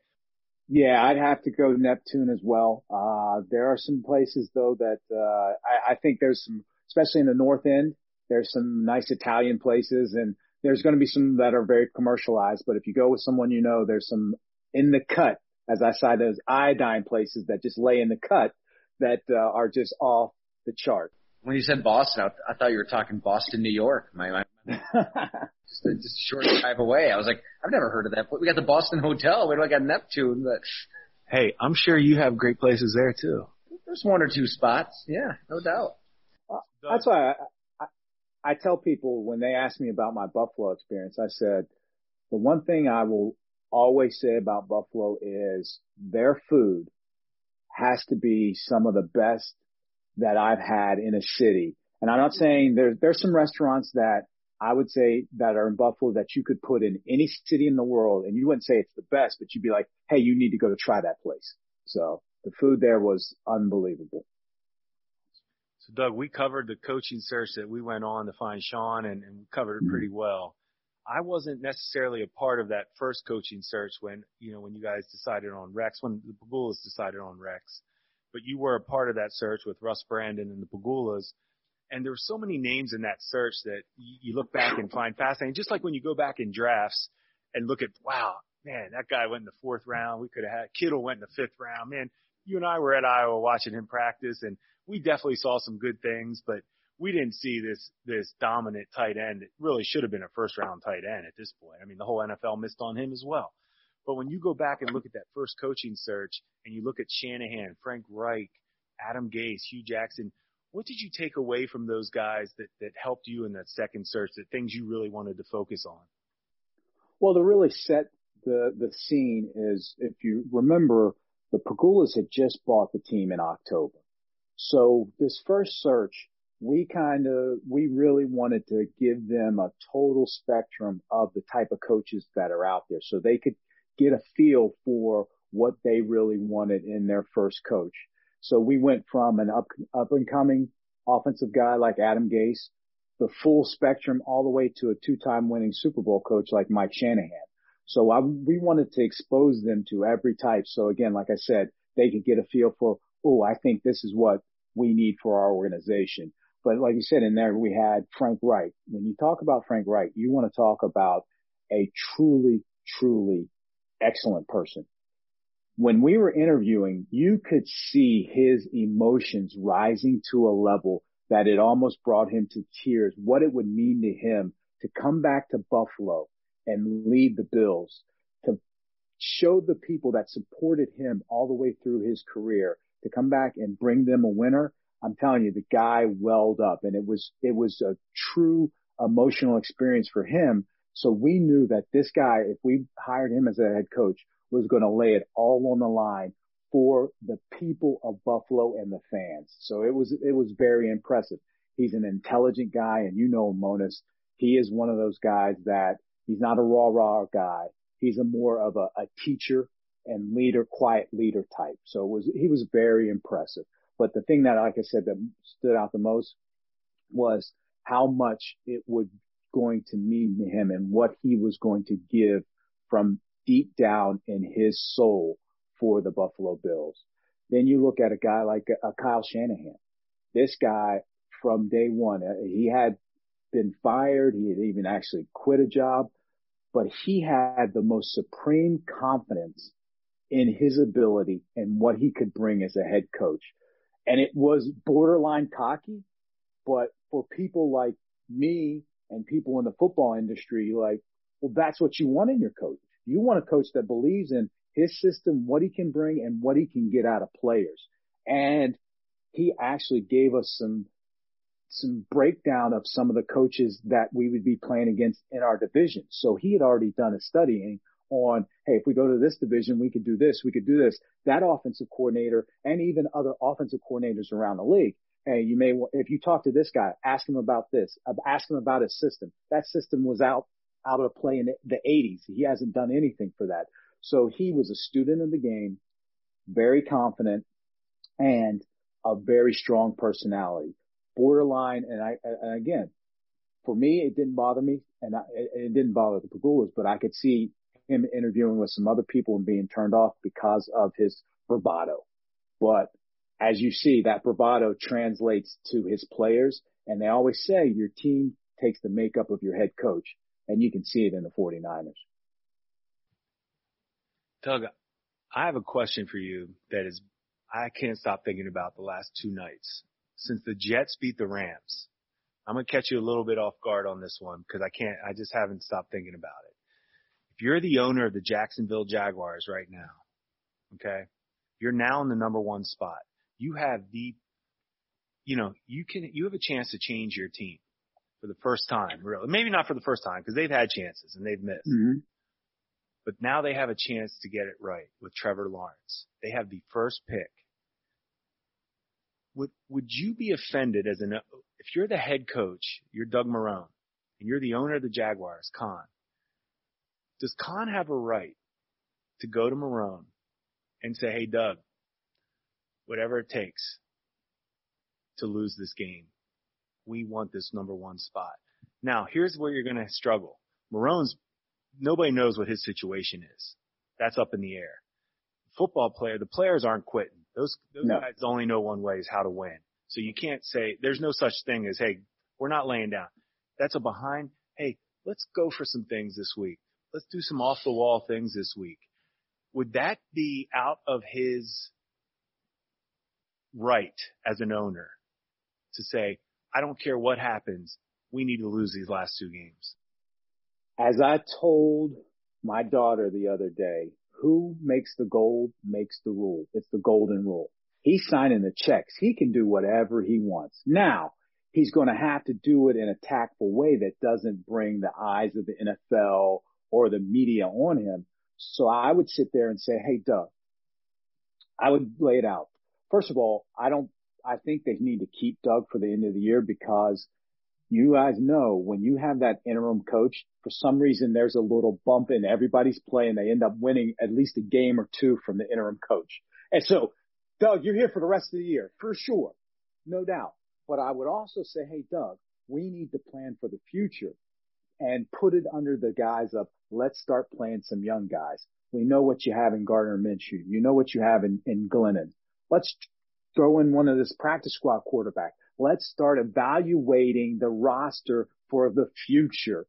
Yeah, I'd have to go Neptune as well. Uh, there are some places though that, uh, I, I think there's some, especially in the North End, there's some nice Italian places and there's going to be some that are very commercialized, but if you go with someone you know, there's some in the cut, as I say, those iodine places that just lay in the cut that, uh, are just off the chart. When you said Boston, I, I thought you were talking Boston, New York. My, my just, a, just a short drive away. I was like, I've never heard of that. We got the Boston Hotel. We don't got Neptune, but hey, I'm sure you have great places there too. There's one or two spots. Yeah, no doubt. Uh, that's why I, I, I tell people when they ask me about my Buffalo experience, I said the one thing I will always say about Buffalo is their food has to be some of the best that I've had in a city. And I'm not saying there's, there's some restaurants that I would say that are in Buffalo that you could put in any city in the world and you wouldn't say it's the best, but you'd be like, Hey, you need to go to try that place. So the food there was unbelievable. So Doug, we covered the coaching search that we went on to find Sean and, and covered it mm-hmm. pretty well. I wasn't necessarily a part of that first coaching search when, you know, when you guys decided on Rex, when the Pegulas decided on Rex, but you were a part of that search with Russ Brandon and the Pegulas and there were so many names in that search that you look back and find fascinating. Just like when you go back in drafts and look at, wow, man, that guy went in the fourth round. We could have had Kittle went in the fifth round. Man, you and I were at Iowa watching him practice and we definitely saw some good things, but we didn't see this, this dominant tight end. It really should have been a first round tight end at this point. I mean, the whole NFL missed on him as well. But when you go back and look at that first coaching search and you look at Shanahan, Frank Reich, Adam Gase, Hue Jackson, what did you take away from those guys that, that helped you in that second search, that things you really wanted to focus on? Well, to really set the, the scene is, if you remember, the Pegulas had just bought the team in October. So this first search we kind of, we really wanted to give them a total spectrum of the type of coaches that are out there so they could get a feel for what they really wanted in their first coach. So we went from an up, up and coming offensive guy like Adam Gase, the full spectrum all the way to a two time winning Super Bowl coach like Mike Shanahan. So I, we wanted to expose them to every type. So again, like I said, they could get a feel for, oh, I think this is what we need for our organization. But like you said, in there we had Frank Reich. When you talk about Frank Reich, you want to talk about a truly, truly excellent person. When we were interviewing, you could see his emotions rising to a level that it almost brought him to tears, what it would mean to him to come back to Buffalo and lead the Bills, to show the people that supported him all the way through his career, to come back and bring them a winner. I'm telling you, the guy welled up and it was, it was a true emotional experience for him. So we knew that this guy, if we hired him as a head coach, was going to lay it all on the line for the people of Buffalo and the fans. So it was, it was very impressive. He's an intelligent guy and you know Monos. He is one of those guys that he's not a raw, raw guy. He's a more of a, a teacher and leader, quiet leader type. So it was, he was very impressive. But the thing that, like I said, that stood out the most was how much it was going to mean to him and what he was going to give from deep down in his soul for the Buffalo Bills. Then you look at a guy like uh, Kyle Shanahan. This guy from day one, uh, he had been fired. He had even actually quit a job, but he had the most supreme confidence in his ability and what he could bring as a head coach. And it was borderline cocky, but for people like me and people in the football industry, like, well, that's what you want in your coach. You want a coach that believes in his system, what he can bring and what he can get out of players. And he actually gave us some, some breakdown of some of the coaches that we would be playing against in our division. So he had already done a studying on, hey, if we go to this division, we could do this, we could do this. That offensive coordinator and even other offensive coordinators around the league. Hey, you may, if you talk to this guy, ask him about this, ask him about his system. That system was out, out of play in the 80s. He hasn't done anything for that. So he was a student of the game, very confident and a very strong personality, borderline. And I, and again, for me, it didn't bother me and I, it didn't bother the Pegulas, but I could see him interviewing with some other people and being turned off because of his bravado. But as you see, that bravado translates to his players. And they always say your team takes the makeup of your head coach. And you can see it in the 49ers. Doug, I have a question for you that is, I can't stop thinking about the last two nights. Since the Jets beat the Rams, I'm going to catch you a little bit off guard on this one because I can't, I just haven't stopped thinking about it. If you're the owner of the Jacksonville Jaguars right now, okay, you're now in the number one spot. You have the, you know, you can, you have a chance to change your team for the first time, really. Maybe not for the first time because they've had chances and they've missed. Mm-hmm. But now they have a chance to get it right with Trevor Lawrence. They have the first pick. Would, would you be offended as an, if you're the head coach, you're Doug Marrone, and you're the owner of the Jaguars, Khan, does Khan have a right to go to Marrone and say, hey Doug, whatever it takes to lose this game, we want this number one spot. Now, here's where you're going to struggle. Marrone's, nobody knows what his situation is. That's up in the air. Football player, the players aren't quitting. Those, those no. guys only know one way is how to win. So you can't say there's no such thing as, hey, we're not laying down. That's a behind. Hey, let's go for some things this week. Let's do some off the wall things this week. Would that be out of his right as an owner to say, I don't care what happens. We need to lose these last two games. As I told my daughter the other day, who makes the gold makes the rule. It's the golden rule. He's signing the checks. He can do whatever he wants. Now, he's going to have to do it in a tactful way that doesn't bring the eyes of the NFL or the media on him. So I would sit there and say, Hey, Doug, I would lay it out. First of all, I don't, I think they need to keep Doug for the end of the year because you guys know when you have that interim coach, for some reason there's a little bump in everybody's play and they end up winning at least a game or two from the interim coach. And so, Doug, you're here for the rest of the year for sure. No doubt. But I would also say, Hey, Doug, we need to plan for the future and put it under the guise of let's start playing some young guys. We know what you have in Gardner Minshew. You know what you have in, in Glennon. Let's throw in one of this practice squad quarterback. Let's start evaluating the roster for the future.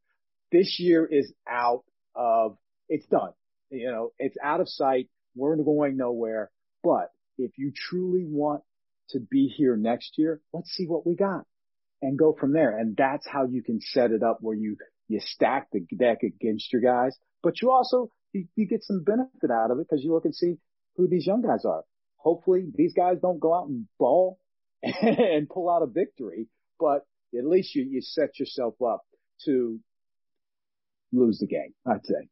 This year is out of, it's done. You know, it's out of sight. We're going nowhere. But if you truly want to be here next year, let's see what we got and go from there. And that's how you can set it up where you, you stack the deck against your guys, but you also, you, you get some benefit out of it because you look and see who these young guys are. Hopefully these guys don't go out and ball and pull out a victory, but at least you, you set yourself up to lose the game, I'd say.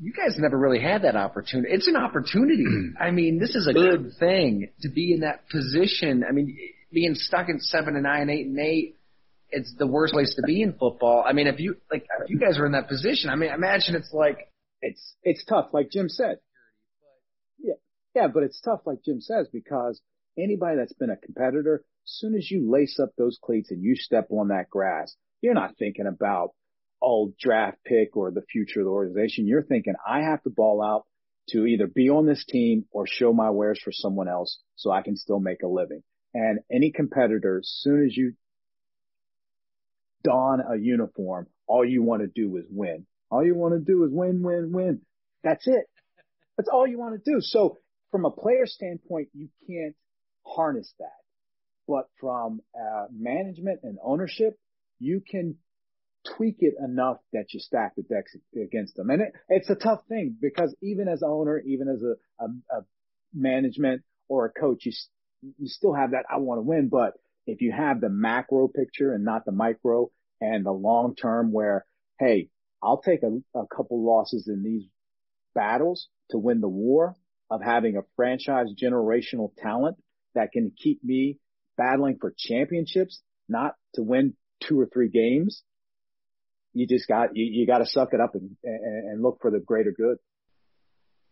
You guys never really had that opportunity. It's an opportunity. I mean, this is a good thing to be in that position. I mean, being stuck in seven and nine, eight and eight, it's the worst place to be in football. I mean, if you like, if you guys were in that position, I mean, imagine it's like it's it's tough, like Jim said. Yeah, but it's tough, like Jim says, because anybody that's been a competitor, as soon as you lace up those cleats and you step on that grass, you're not thinking about oh draft pick or the future of the organization. You're thinking I have to ball out to either be on this team or show my wares for someone else so I can still make a living. And any competitor, as soon as you don a uniform, all you want to do is win. All you want to do is win, win, win. That's it. That's all you want to do. So from a player standpoint, you can't harness that. But from uh, management and ownership, you can tweak it enough that you stack the decks against them. And it, it's a tough thing because even as owner, even as a, a, a management or a coach, you you still have that I want to win, but if you have the macro picture and not the micro and the long term where, hey, I'll take a, a couple losses in these battles to win the war of having a franchise generational talent that can keep me battling for championships, not to win two or three games. You just got, you, you got to suck it up and, and, and look for the greater good.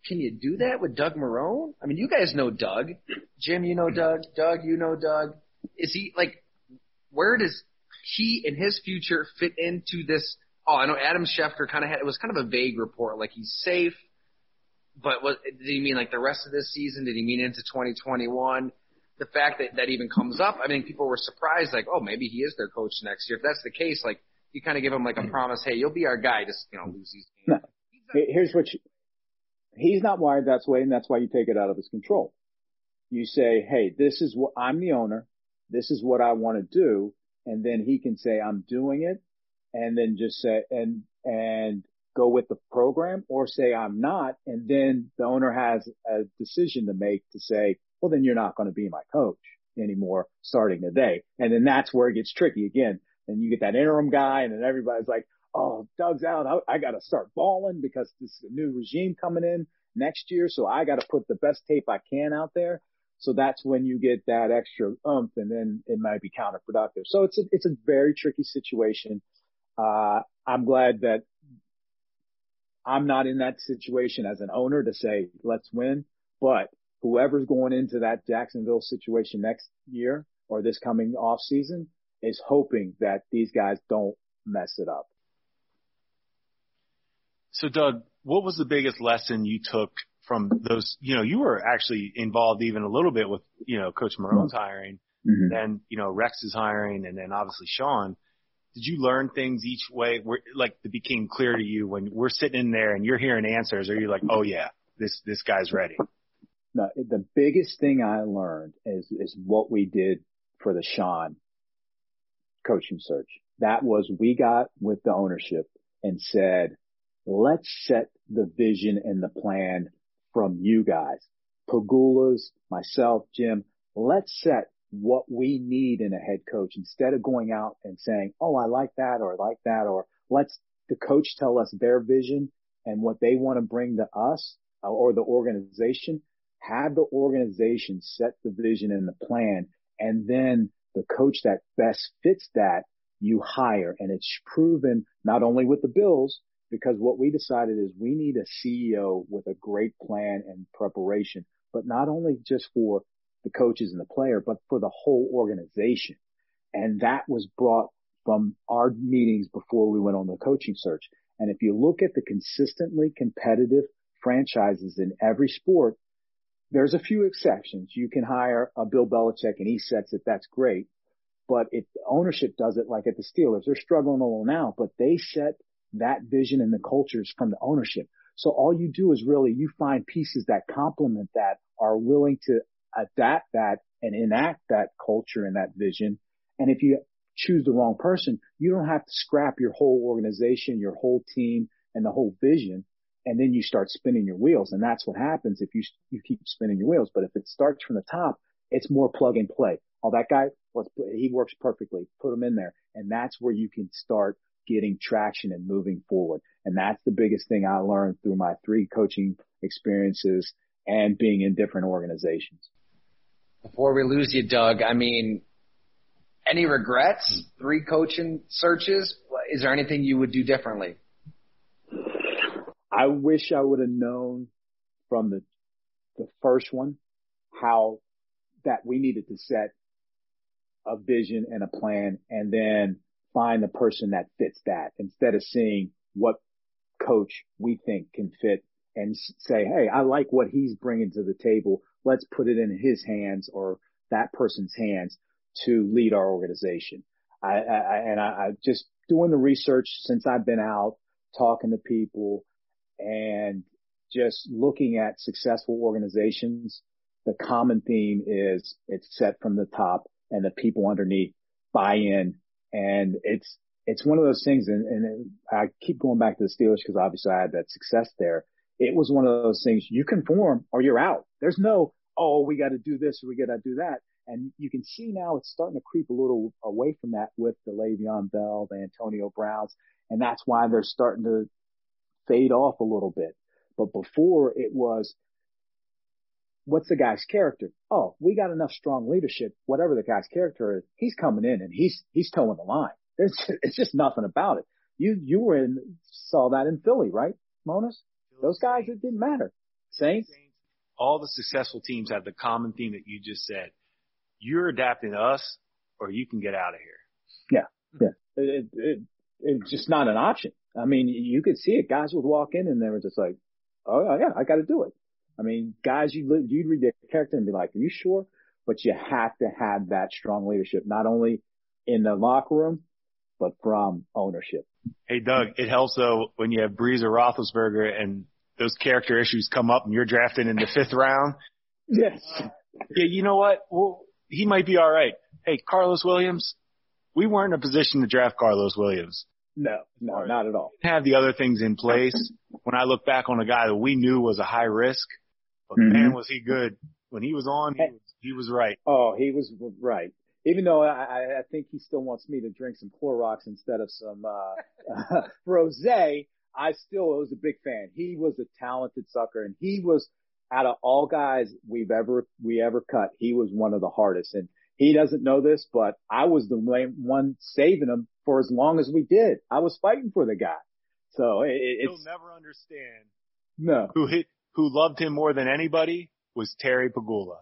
Can you do that with Doug Marrone? I mean, you guys know Doug. Jim, you know Doug. Doug, you know Doug. Is he like, where does he and his future fit into this? Oh, I know Adam Schefter kind of had, it was kind of a vague report. Like he's safe, but what, did he mean like the rest of this season? Did he mean into 2021? The fact that that even comes up, I mean, people were surprised, like, oh, maybe he is their coach next year. If that's the case, like, you kind of give him like a mm-hmm. promise, hey, you'll be our guy, just, you know, lose these games. No. Here's what you, He's not wired that way, and that's why you take it out of his control. You say, hey, this is what I'm the owner. This is what I want to do. And then he can say, I'm doing it. And then just say, and, and go with the program or say, I'm not. And then the owner has a decision to make to say, well, then you're not going to be my coach anymore starting today. And then that's where it gets tricky again. And you get that interim guy and then everybody's like, oh, Doug's out. I, I got to start balling because this is a new regime coming in next year. So I got to put the best tape I can out there. So that's when you get that extra oomph and then it might be counterproductive. So it's a, it's a very tricky situation. Uh, I'm glad that I'm not in that situation as an owner to say, let's win, but whoever's going into that Jacksonville situation next year or this coming off season is hoping that these guys don't mess it up. So Doug, what was the biggest lesson you took from those? You know, you were actually involved even a little bit with, you know, Coach Marrone's hiring, mm-hmm. then, you know, Rex's hiring, and then obviously Sean. Did you learn things each way where, like, it became clear to you when we're sitting in there and you're hearing answers? Or you're like, oh yeah, this this guy's ready? No, the biggest thing I learned is is what we did for the Sean coaching search. That was we got with the ownership and said, let's set the vision and the plan from you guys. Pegulas myself, Jim, let's set what we need in a head coach instead of going out and saying, Oh, I like that or I like that, or let's the coach tell us their vision and what they want to bring to us uh, or the organization. Have the organization set the vision and the plan And then the coach that best fits that, you hire. And it's proven not only with the Bills, because what we decided is we need a CEO with a great plan and preparation, but not only just for the coaches and the player, but for the whole organization. And that was brought from our meetings before we went on the coaching search. And if you look at the consistently competitive franchises in every sport, there's a few exceptions. You can hire a Bill Belichick and he sets it. That's great. But if ownership does it like at the Steelers, they're struggling a little now, but they set that vision and the cultures from the ownership. So all you do is really you find pieces that complement that, are willing to adapt that and enact that culture and that vision. And if you choose the wrong person, you don't have to scrap your whole organization, your whole team and the whole vision. And then you start spinning your wheels. And that's what happens if you, you keep spinning your wheels. But if it starts from the top, it's more plug and play. Oh, that guy, let's put, he works perfectly. Put him in there. And that's where you can start getting traction and moving forward. And that's the biggest thing I learned through my three coaching experiences and being in different organizations. Before we lose you, Doug, I mean, any regrets? Three coaching searches? Is there anything you would do differently? I wish I would have known from the the first one how that we needed to set a vision and a plan and then find the person that fits that instead of seeing what coach we think can fit and say, Hey, I like what he's bringing to the table. Let's put it in his hands or that person's hands to lead our organization. I, I and I, I just doing the research since I've been out talking to people and just looking at successful organizations. The common theme is it's set from the top and the people underneath buy in and it's, it's one of those things. And, and I keep going back to the Steelers because obviously I had that success there. It was one of those things you conform or you're out. There's no, oh, we got to do this or we got to do that. And you can see now it's starting to creep a little away from that with the Le'Veon Bell, the Antonio Browns. And that's why they're starting to fade off a little bit. But before it was, what's the guy's character? Oh, we got enough strong leadership. Whatever the guy's character is, he's coming in and he's, he's towing the line. It's just nothing about it. You, you were in, saw that in Philly, right? Monos? Those guys, it didn't matter. Saints? All the successful teams have the common theme that you just said. You're adapting to us or you can get out of here. Yeah. Yeah. It, it, it, it's just not an option. I mean, you could see it. Guys would walk in and they were just like, Oh yeah, I got to do it. I mean, guys, you you'd read their character and be like, "Are you sure?" But you have to have that strong leadership, not only in the locker room, but from ownership. Hey, Doug, it helps though when you have Brees or Roethlisberger and those character issues come up and you're drafted in the fifth round. Yes. Yeah, you know what? Well, he might be all right. Hey, Karlos Williams, we weren't in a position to draft Karlos Williams. No, no, not at all. Have the other things in place. When I look back on a guy that we knew was a high risk, but Mhm. man, was he good. When he was on, he was, he was right. Oh, he was right. Even though I, I- think he still wants me to drink some Clorox instead of some uh, rosé, I still was a big fan. He was a talented sucker, and he was out of all guys we've ever we ever cut. He was one of the hardest, and he doesn't know this, but I was the one saving him for as long as we did. I was fighting for the guy, so it, it- He'll never understand no, who hit, who loved him more than anybody was Terry Pegula.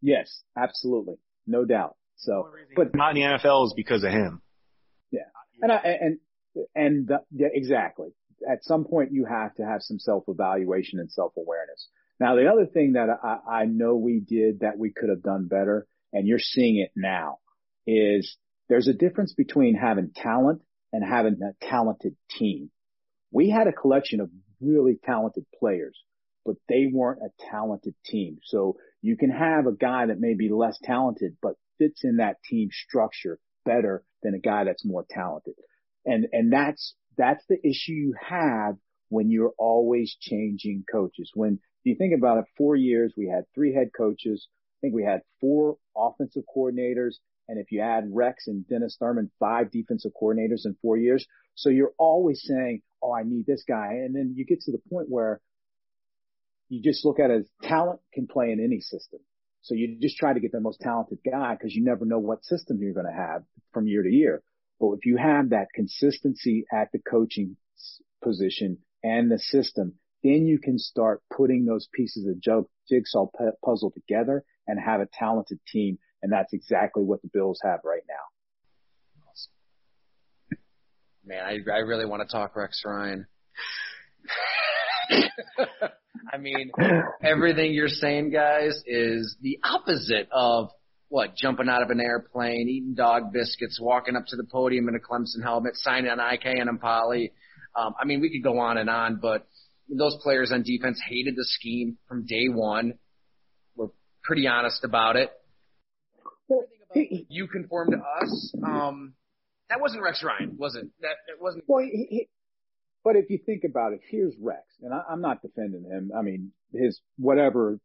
yes, absolutely, no doubt. So, but Not in the NFL is because of him. Yeah. And I, and, and the, yeah, exactly. At some point you have to have some self-evaluation and self-awareness. Now the other thing that I, I know we did that we could have done better, and you're seeing it now, is there's a difference between having talent and having a talented team. We had a collection of really talented players, but they weren't a talented team. So you can have a guy that may be less talented, but fits in that team structure better than a guy that's more talented. And, and that's, that's the issue you have when you're always changing coaches. When you think about it, four years, we had three head coaches. I think we had four offensive coordinators. And if you add Rex and Dennis Thurman, five defensive coordinators in four years. So you're always saying, Oh, I need this guy. And then you get to the point where you just look at it as talent can play in any system. So you just try to get the most talented guy because you never know what system you're going to have from year to year. But if you have that consistency at the coaching position and the system, then you can start putting those pieces of jigsaw puzzle together and have a talented team. And that's exactly what the Bills have right now. Man, I, I really want to talk Rex Ryan. I mean, everything you're saying, guys, is the opposite of what jumping out of an airplane, eating dog biscuits, walking up to the podium in a Clemson helmet, signing on IK Enemkpali. Um, I mean, we could go on and on, but those players on defense hated the scheme from day one. We're pretty honest about it. you conform to us. Um, that wasn't Rex Ryan, was it? That it wasn't. Well, he, he, but if you think about it, here's Rex, and I, I'm not defending him. I mean, his whatever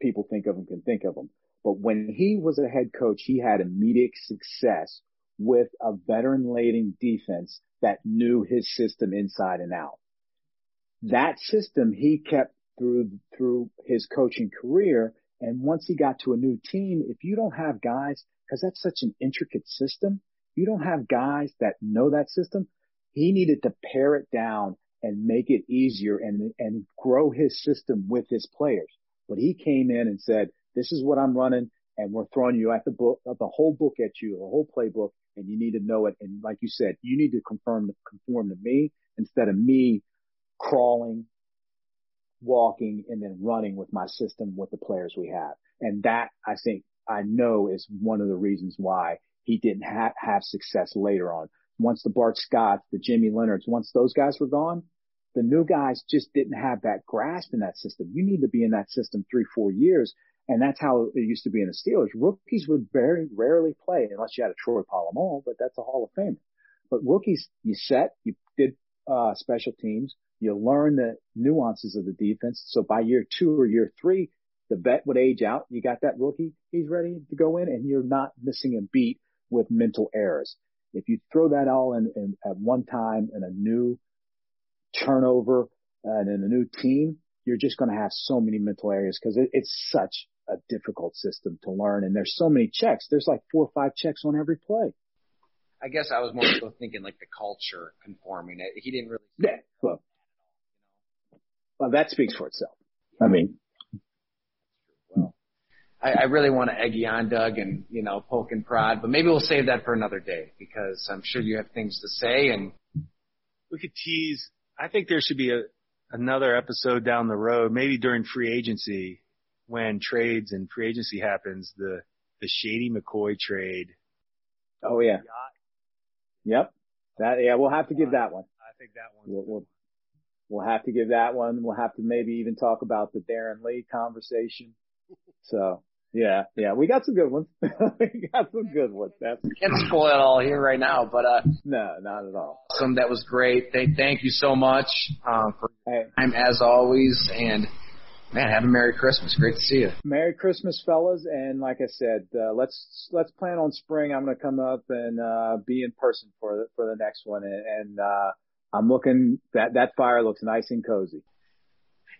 people think of him can think of him. But when he was a head coach, he had immediate success with a veteran laden defense that knew his system inside and out. That system he kept through, through his coaching career. And once he got to a new team, if you don't have guys, cause that's such an intricate system, you don't have guys that know that system. He needed to pare it down and make it easier and, and grow his system with his players. But he came in and said, this is what I'm running and we're throwing you at the book, the whole book at you, the whole playbook, and you need to know it. And like you said, you need to confirm, conform to me instead of me crawling, walking, and then running with my system with the players we have. And that I think I know is one of the reasons why he didn't ha- have success later on. Once the Bart Scotts, the Jimmy Leonhards, once those guys were gone, the new guys just didn't have that grasp in that system. You need to be in that system three, four years and that's how it used to be in the Steelers. Rookies would very rarely play unless you had a Troy Polamalu, but that's a Hall of Famer. But rookies, you set, you did, uh, special teams, you learn the nuances of the defense. So by year two or year three, the vet would age out. You got that rookie. He's ready to go in and you're not missing a beat with mental errors. If you throw that all in, in at one time in a new turnover and in a new team, you're just going to have so many mental areas because it, it's such a difficult system to learn. And there's so many checks. There's like four or five checks on every play. I guess I was more so thinking like the culture conforming it. He didn't really. Yeah. Well, well, that speaks for itself. I mean, well, I, I really want to egg you on, Doug, and you know, poke and prod, but maybe we'll save that for another day because I'm sure you have things to say and we could tease. I think there should be a another episode down the road, maybe during free agency, when trades and free agency happens, the the Shady McCoy trade. Oh yeah. Yep. That yeah, we'll have to give that one. I think that one. We'll, we'll, we'll have to give that one. We'll have to maybe even talk about the Darron Lee conversation. So yeah, yeah, we got some good ones. we got some good ones. That's can't spoil it all here right now, but uh, no, not at all. Some that was great. Thank, thank you so much um, for hey. time as always, and man, have a Merry Christmas. Great to see you. Merry Christmas, fellas, and like I said, uh, let's let's plan on spring. I'm going to come up and uh, be in person for the, for the next one, and, and uh, I'm looking that that fire looks nice and cozy.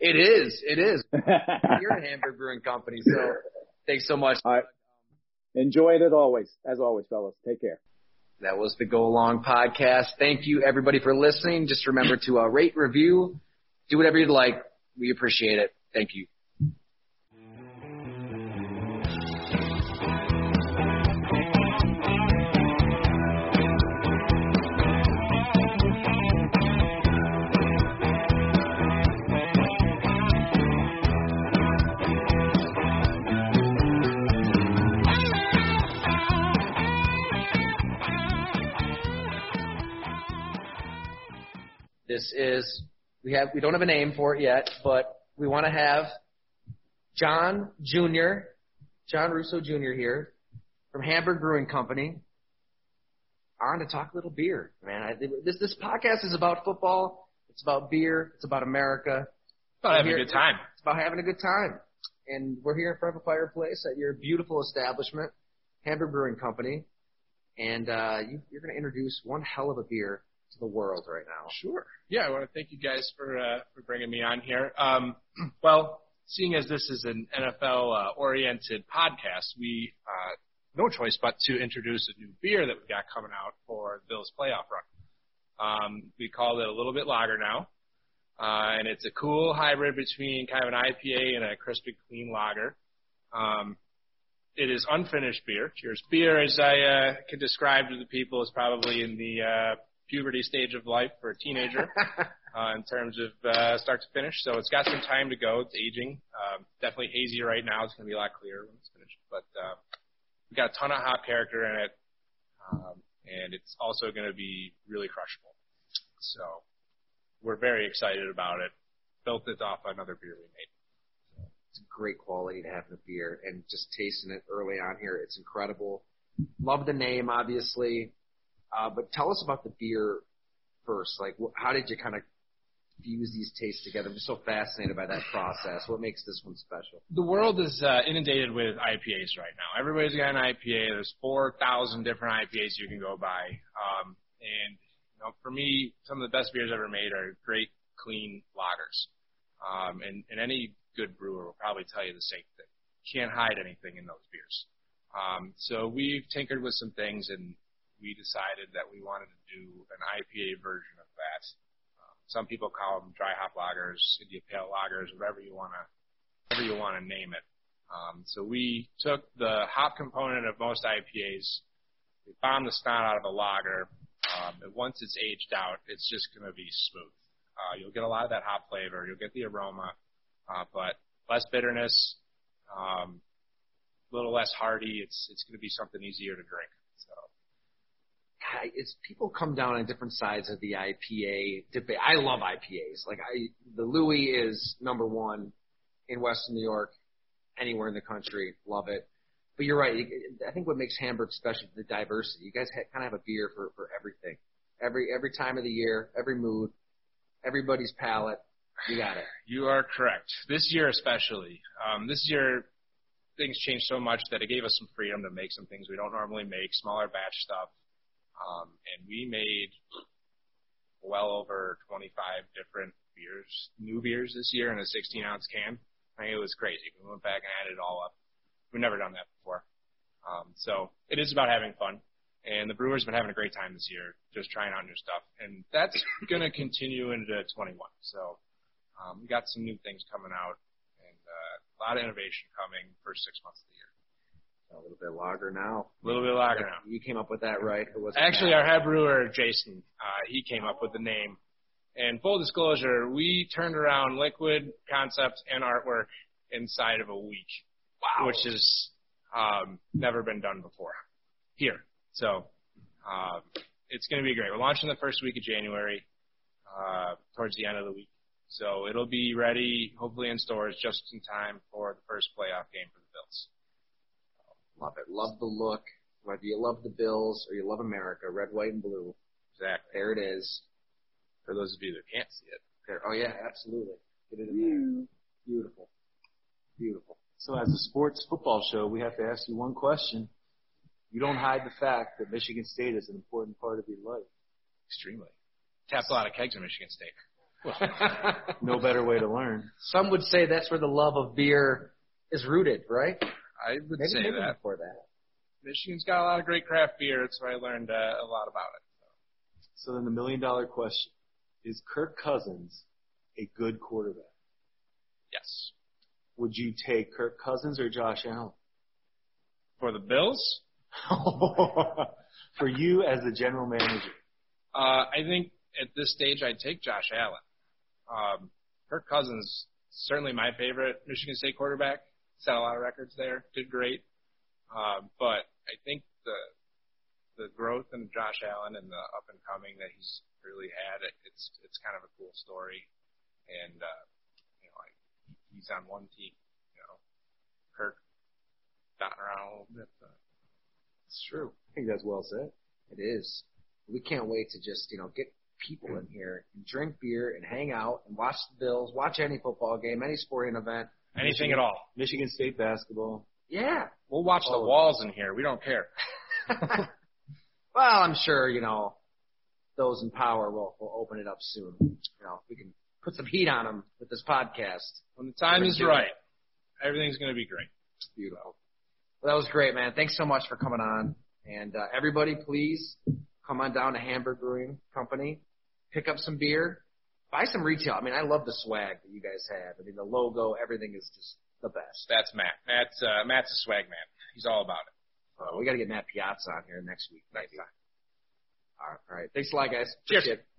It is. It is. You're a Hamburg Brewing Company, so Thanks so much. All right. Enjoy it as always. As always, fellas. Take care. That was the Go Long podcast. Thank you everybody for listening. Just remember to uh, rate, review, do whatever you'd like. We appreciate it. Thank you. This is we have we don't have a name for it yet, but we want to have John Jr. John Russo Jr. here from Hamburg Brewing Company on to talk a little beer, man. I, this this podcast is about football. It's about beer. It's about America. It's about having here, a good time. It's about having a good time. And we're here in front of a fireplace at your beautiful establishment, Hamburg Brewing Company. And uh, you, you're going to introduce one hell of a beer to the world right now. Sure. Yeah, I want to thank you guys for uh, for bringing me on here. Um, well, seeing as this is an NFL-oriented uh, podcast, we uh, no choice but to introduce a new beer that we got coming out for the Bills playoff run. Um, we call it a little bit lager now, uh, and it's a cool hybrid between kind of an IPA and a crispy clean lager. Um, it is unfinished beer. Cheers. Beer, as I uh, can describe to the people, is probably in the uh, puberty stage of life for a teenager uh, in terms of uh, start to finish. So it's got some time to go. It's aging. Um, definitely hazy right now. It's going to be a lot clearer when it's finished. But uh, we got a ton of hop character in it, um, and it's also going to be really crushable. So we're very excited about it. Built it off another beer we made. It's a great quality to have in a beer, and just tasting it early on here, it's incredible. Love the name, obviously, uh, but tell us about the beer first. Like, wh- how did you kind of fuse these tastes together? I'm so fascinated by that process. What makes this one special? The world is uh, inundated with IPAs right now. Everybody's got an IPA. There's 4,000 different IPAs you can go buy. Um, and know, for me, some of the best beers ever made are great, clean lagers. Um, and, and any good brewer will probably tell you the same thing. You can't hide anything in those beers. Um, so we've tinkered with some things, and we decided that we wanted to do an IPA version of that. Um, some people call them dry hop lagers, India Pale lagers, whatever you want to, whatever you want to name it. Um, so we took the hop component of most IPAs, we bombed the snot out of a lager, um, and once it's aged out, it's just going to be smooth. Uh, you'll get a lot of that hop flavor. You'll get the aroma, uh, but less bitterness, um, a little less hearty. It's it's going to be something easier to drink. It's people come down on different sides of the IPA debate. I love IPAs. Like I, the Louis is number one in Western New York, anywhere in the country. Love it. But you're right. I think what makes Hamburg special is the diversity. You guys ha- kind of have a beer for for everything, every every time of the year, every mood, everybody's palate. You got it. You are correct. This year especially. Um, this year, things changed so much that it gave us some freedom to make some things we don't normally make, smaller batch stuff. Um, and we made well over 25 different beers, new beers this year in a 16 ounce can. I mean, it was crazy. We went back and added it all up. We've never done that before. Um, so it is about having fun. And the Brewers have been having a great time this year, just trying out new stuff. And that's going to continue into 21. So um, we got some new things coming out and uh, a lot of innovation coming first six months of the year. A little bit lager now. A little bit lager now. You came up with that, right? Was Actually, our head brewer, Jason, uh, he came up with the name. And full disclosure, we turned around liquid concept and artwork inside of a week. Wow. Which has um, never been done before here. So um, it's going to be great. We're launching the first week of January, uh, towards the end of the week. So it'll be ready, hopefully in stores just in time for the first playoff game for the Bills. Love it. Love the look. Whether you love the Bills or you love America, red, white, and blue. Exactly. There it is. For those of you that can't see it. There. Oh yeah, absolutely. Get it in there. Beautiful. Beautiful. So as a sports football show, we have to ask you one question. You don't hide the fact that Michigan State is an important part of your life. Extremely. Tapped a lot of kegs in Michigan State. no better way to learn. Some would say that's where the love of beer is rooted, right? I would maybe, say maybe that. Before that. Michigan's got a lot of great craft beer. That's where I learned uh, a lot about it. So then the million dollar question is Kirk Cousins a good quarterback? Yes. Would you take Kirk Cousins or Josh Allen? For the Bills? For you as the general manager? Uh, I think at this stage I'd take Josh Allen. Um, Kirk Cousins, certainly my favorite Michigan State quarterback. Lot of records there. Did great. Um, but I think the the growth in Josh Allen and the up and coming that he's really had, it's it's kind of a cool story. And uh, he's on one team. You know, Kirk dotting around a little bit. But it's true. I think that's well said. It is. We can't wait to just you know get people in here and drink beer and hang out and watch the Bills, watch any football game, any sporting event, anything Michigan, at all. Michigan State basketball. Yeah, we'll watch the walls in here. We don't care. well, I'm sure you know those in power will will open it up soon. You know, we can put some heat on them with this podcast. When the time is gonna right, everything's going to be great. Beautiful. Well, that was great, man. Thanks so much for coming on. And uh, everybody, please come on down to Hamburg Brewing Company, pick up some beer, buy some retail. I mean, I love the swag that you guys have. I mean, the logo, everything is just the best. That's Matt. Matt's uh, Matt's a swag man. He's all about it. Uh, we got to get Matt Piazza on here next week. Maybe. All right. All right. Thanks a lot, guys. Cheers. Appreciate it.